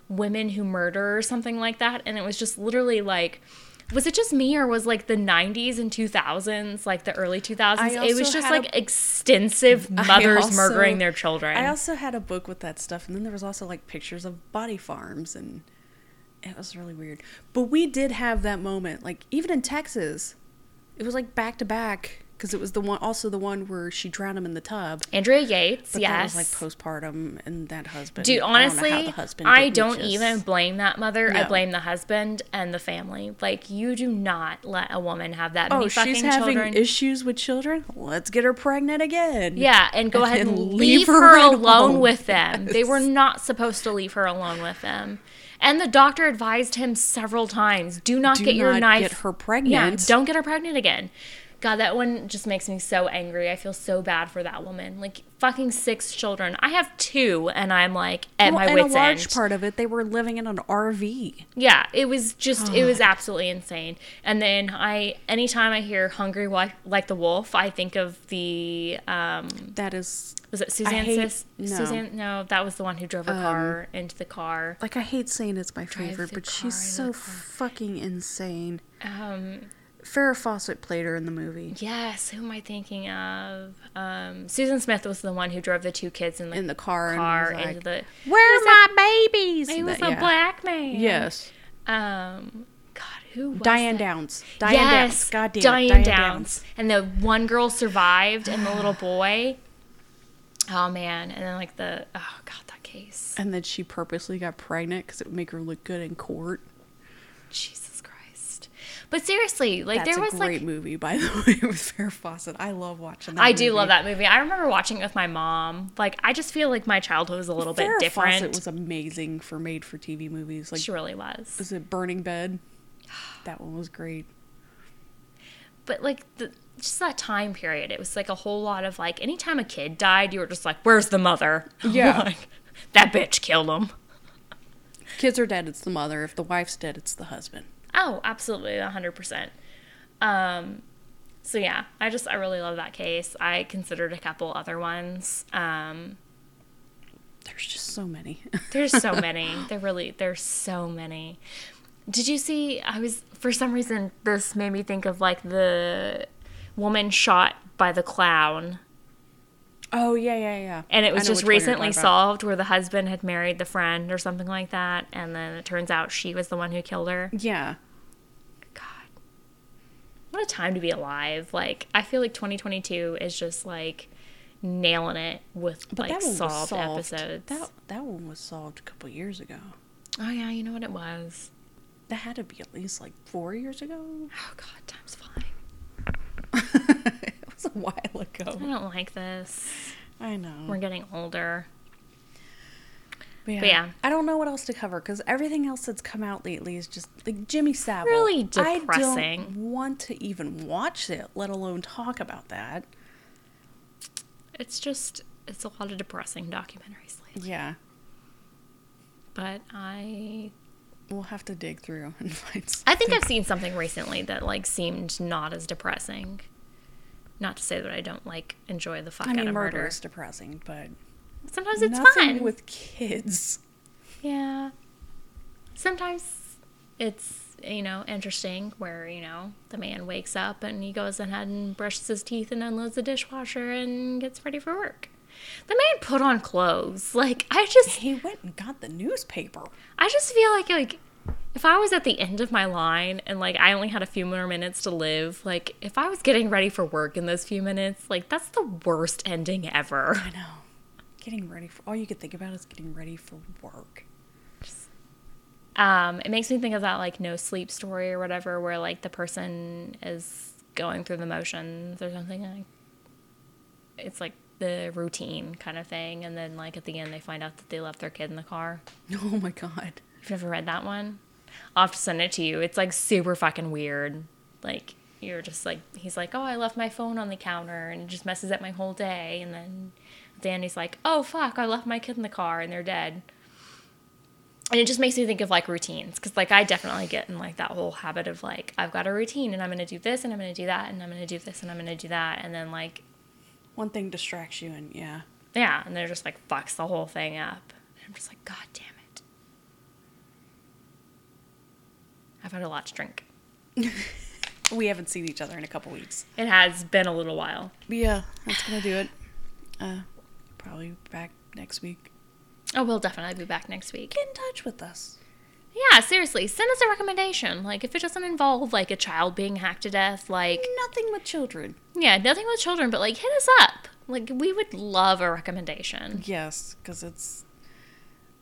Speaker 2: women who murder or something like that, and it was just literally like. Was it just me, or was like the '90s and 2000s, like the early 2000s? It was just
Speaker 1: had a-
Speaker 2: like extensive mothers
Speaker 1: also-
Speaker 2: murdering their children.
Speaker 1: I also had a book with that stuff, and then there was also like pictures of body farms, and it was really weird. But we did have that moment, like even in Texas, it was like back to back because it was the one, also the one where she drowned him in the tub.
Speaker 2: Andrea Yates,
Speaker 1: But
Speaker 2: yes,
Speaker 1: that was like postpartum, and that husband.
Speaker 2: Dude,
Speaker 1: I don't
Speaker 2: honestly,
Speaker 1: husband
Speaker 2: I don't
Speaker 1: just-
Speaker 2: even blame that mother. I blame the husband and the family. Like, you do not let a woman have that oh, many
Speaker 1: Oh,
Speaker 2: fucking
Speaker 1: she's having
Speaker 2: children.
Speaker 1: issues with children. Let's get her pregnant again.
Speaker 2: yeah, and go
Speaker 1: And
Speaker 2: ahead and leave,
Speaker 1: leave
Speaker 2: her,
Speaker 1: her
Speaker 2: alone
Speaker 1: home.
Speaker 2: with them. They were not supposed to leave her alone with them. And the doctor advised him several times: do not
Speaker 1: Do
Speaker 2: get your
Speaker 1: not
Speaker 2: knife.
Speaker 1: get her
Speaker 2: Yeah,
Speaker 1: pregnant.
Speaker 2: don't get her pregnant again. God, that one just makes me so angry. I feel so bad for that woman. Like fucking six children. I have two, and I'm like at
Speaker 1: Well,
Speaker 2: my
Speaker 1: and
Speaker 2: wits
Speaker 1: a large
Speaker 2: end.
Speaker 1: part of it, they were living in an RV.
Speaker 2: Yeah, it was just it was absolutely insane. And then I anytime I hear hungry like the wolf, I think of the um
Speaker 1: That is
Speaker 2: was it Suzanne
Speaker 1: hate-
Speaker 2: Sis?
Speaker 1: no.
Speaker 2: Suzanne no, that was the one who drove her car into the car.
Speaker 1: like I hate saying it's my favorite, but she's so fucking insane.
Speaker 2: Um
Speaker 1: Farrah Fawcett played her in the movie
Speaker 2: yes, who am I thinking of? Um Susan Smith was the one who drove the two kids in the,
Speaker 1: in the car.
Speaker 2: car
Speaker 1: and
Speaker 2: into
Speaker 1: like,
Speaker 2: the
Speaker 1: Where are my babies?
Speaker 2: He was
Speaker 1: That-
Speaker 2: a
Speaker 1: yeah.
Speaker 2: black man.
Speaker 1: Yes,
Speaker 2: Um God, who was
Speaker 1: Diane
Speaker 2: that?
Speaker 1: Downs. Diane
Speaker 2: yes,
Speaker 1: Downs. God damn it,
Speaker 2: Diane,
Speaker 1: Diane
Speaker 2: Downs. And the one girl survived, and the little (sighs) boy. Oh man! And then like the oh god, that case.
Speaker 1: And then she purposely got pregnant because it would make her look good in court.
Speaker 2: Jesus! But seriously, like
Speaker 1: That's
Speaker 2: there was like a
Speaker 1: great
Speaker 2: like
Speaker 1: movie, by the (laughs) way, with Farrah Fawcett. I love watching that.
Speaker 2: I do love that movie. I remember watching it with my mom. Like I just feel like my childhood was a little
Speaker 1: Farrah
Speaker 2: bit different.
Speaker 1: Fawcett was amazing for made-for-TV movies. Like,
Speaker 2: she really was.
Speaker 1: Was it Burning Bed? (sighs) That one was great.
Speaker 2: But like the just that time period, it was like a whole lot of like anytime a kid died, you were just like, "Where's the mother?" (laughs)
Speaker 1: Yeah.
Speaker 2: Like, that bitch killed him.
Speaker 1: Kids are dead, it's the mother. If the wife's dead, it's the husband.
Speaker 2: Oh, absolutely, hundred percent. Um, so yeah, I just I really love that case. I considered a couple other ones. Um,
Speaker 1: There's just so many. (laughs)
Speaker 2: there's so many. There really there's so many. Did you see? I was for some reason this made me think of like the woman shot by the clown,
Speaker 1: oh yeah, yeah, yeah.
Speaker 2: and it was just
Speaker 1: which one you're
Speaker 2: recently solved where the husband had married the friend or something like that, and then it turns out she was the one who killed her.
Speaker 1: Yeah.
Speaker 2: What a time to be alive. Like, I feel like 2022 is just like nailing it with
Speaker 1: but
Speaker 2: like solved,
Speaker 1: solved.
Speaker 2: episodes.
Speaker 1: That that one was solved a couple years ago.
Speaker 2: oh, yeah, you know what it was.
Speaker 1: That had to be at least like four years ago.
Speaker 2: Oh, God, time's flying. (laughs)
Speaker 1: it was a while ago.
Speaker 2: I don't like this.
Speaker 1: I know.
Speaker 2: We're getting older.
Speaker 1: But yeah,
Speaker 2: But yeah.
Speaker 1: I don't know what else to cover because everything else that's come out lately is just like Jimmy Savile.
Speaker 2: Really
Speaker 1: I
Speaker 2: depressing.
Speaker 1: don't want to even watch it, let alone talk about that.
Speaker 2: It's just, it's a lot of depressing documentaries lately.
Speaker 1: Yeah,
Speaker 2: But I,
Speaker 1: we'll have to dig through and (laughs) find. Some.
Speaker 2: I think I've seen something recently that like seemed not as depressing. Not to say that I don't like enjoy the fuck
Speaker 1: I
Speaker 2: out
Speaker 1: mean,
Speaker 2: of
Speaker 1: murder
Speaker 2: murder.
Speaker 1: is depressing, but
Speaker 2: Sometimes it's
Speaker 1: nothing
Speaker 2: fun.
Speaker 1: with kids.
Speaker 2: Yeah. Sometimes it's, you know, interesting where, you know, the man wakes up and he goes ahead and brushes his teeth and unloads the dishwasher and gets ready for work. The man put on clothes. Like I just
Speaker 1: He went and got the newspaper.
Speaker 2: I just feel like like if I was at the end of my line and like I only had a few more minutes to live, like if I was getting ready for work in those few minutes, like that's the worst ending ever.
Speaker 1: I know. Getting ready for all you could think about is getting ready for work.
Speaker 2: Um, it makes me think of that like no sleep story or whatever, where like the person is going through the motions or something. Like, it's like the routine kind of thing, and then like at the end they find out that they left their kid in the car. (laughs)
Speaker 1: Oh my god.
Speaker 2: You've never read that one? I'll have to send it to you. It's like super fucking weird. Like you're just like he's like, oh, I left my phone on the counter, and it just messes up my whole day. And then Danny's like, oh fuck, I left my kid in the car, and they're dead. And it just makes me think of like routines, because like I definitely get in like that whole habit of like I've got a routine, and I'm gonna do this, and I'm gonna do that, and I'm gonna do this, and I'm gonna do that, and then like
Speaker 1: One thing distracts you, and yeah.
Speaker 2: yeah, and they're just like fucks the whole thing up. And I'm just like, god damn it. I've had a lot to drink. (laughs)
Speaker 1: We haven't seen each other in a couple weeks.
Speaker 2: It has been a little while.
Speaker 1: But yeah, that's gonna do it. Uh, probably back next week.
Speaker 2: Oh, we'll definitely be back next week.
Speaker 1: Get in touch with us.
Speaker 2: Yeah, seriously, send us a recommendation. Like, if it doesn't involve like a child being hacked to death, like,
Speaker 1: Nothing with children.
Speaker 2: yeah, nothing with children, but like, hit us up. Like, we would love a recommendation.
Speaker 1: Yes, because it's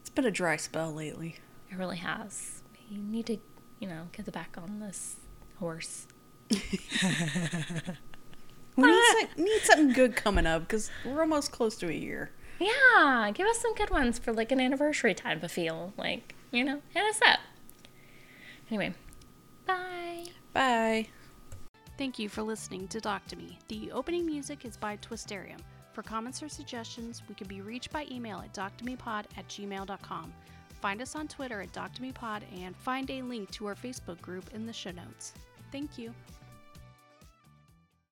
Speaker 1: it's been a dry spell lately.
Speaker 2: It really has. We need to, you know, get the back on this horse. (laughs) (laughs)
Speaker 1: We need, some, need something good coming up because we're almost close to a year.
Speaker 2: Yeah, give us some good ones for like an anniversary type of feel. Like, you know, hit us up. Anyway, bye.
Speaker 1: Bye.
Speaker 3: Thank you for listening to Doc to Me. The opening music is by Twisterium. For comments or suggestions, we can be reached by email at doctomepod at gmail.com. Find us on Twitter at doctomepod and find a link to our Facebook group in the show notes. Thank you.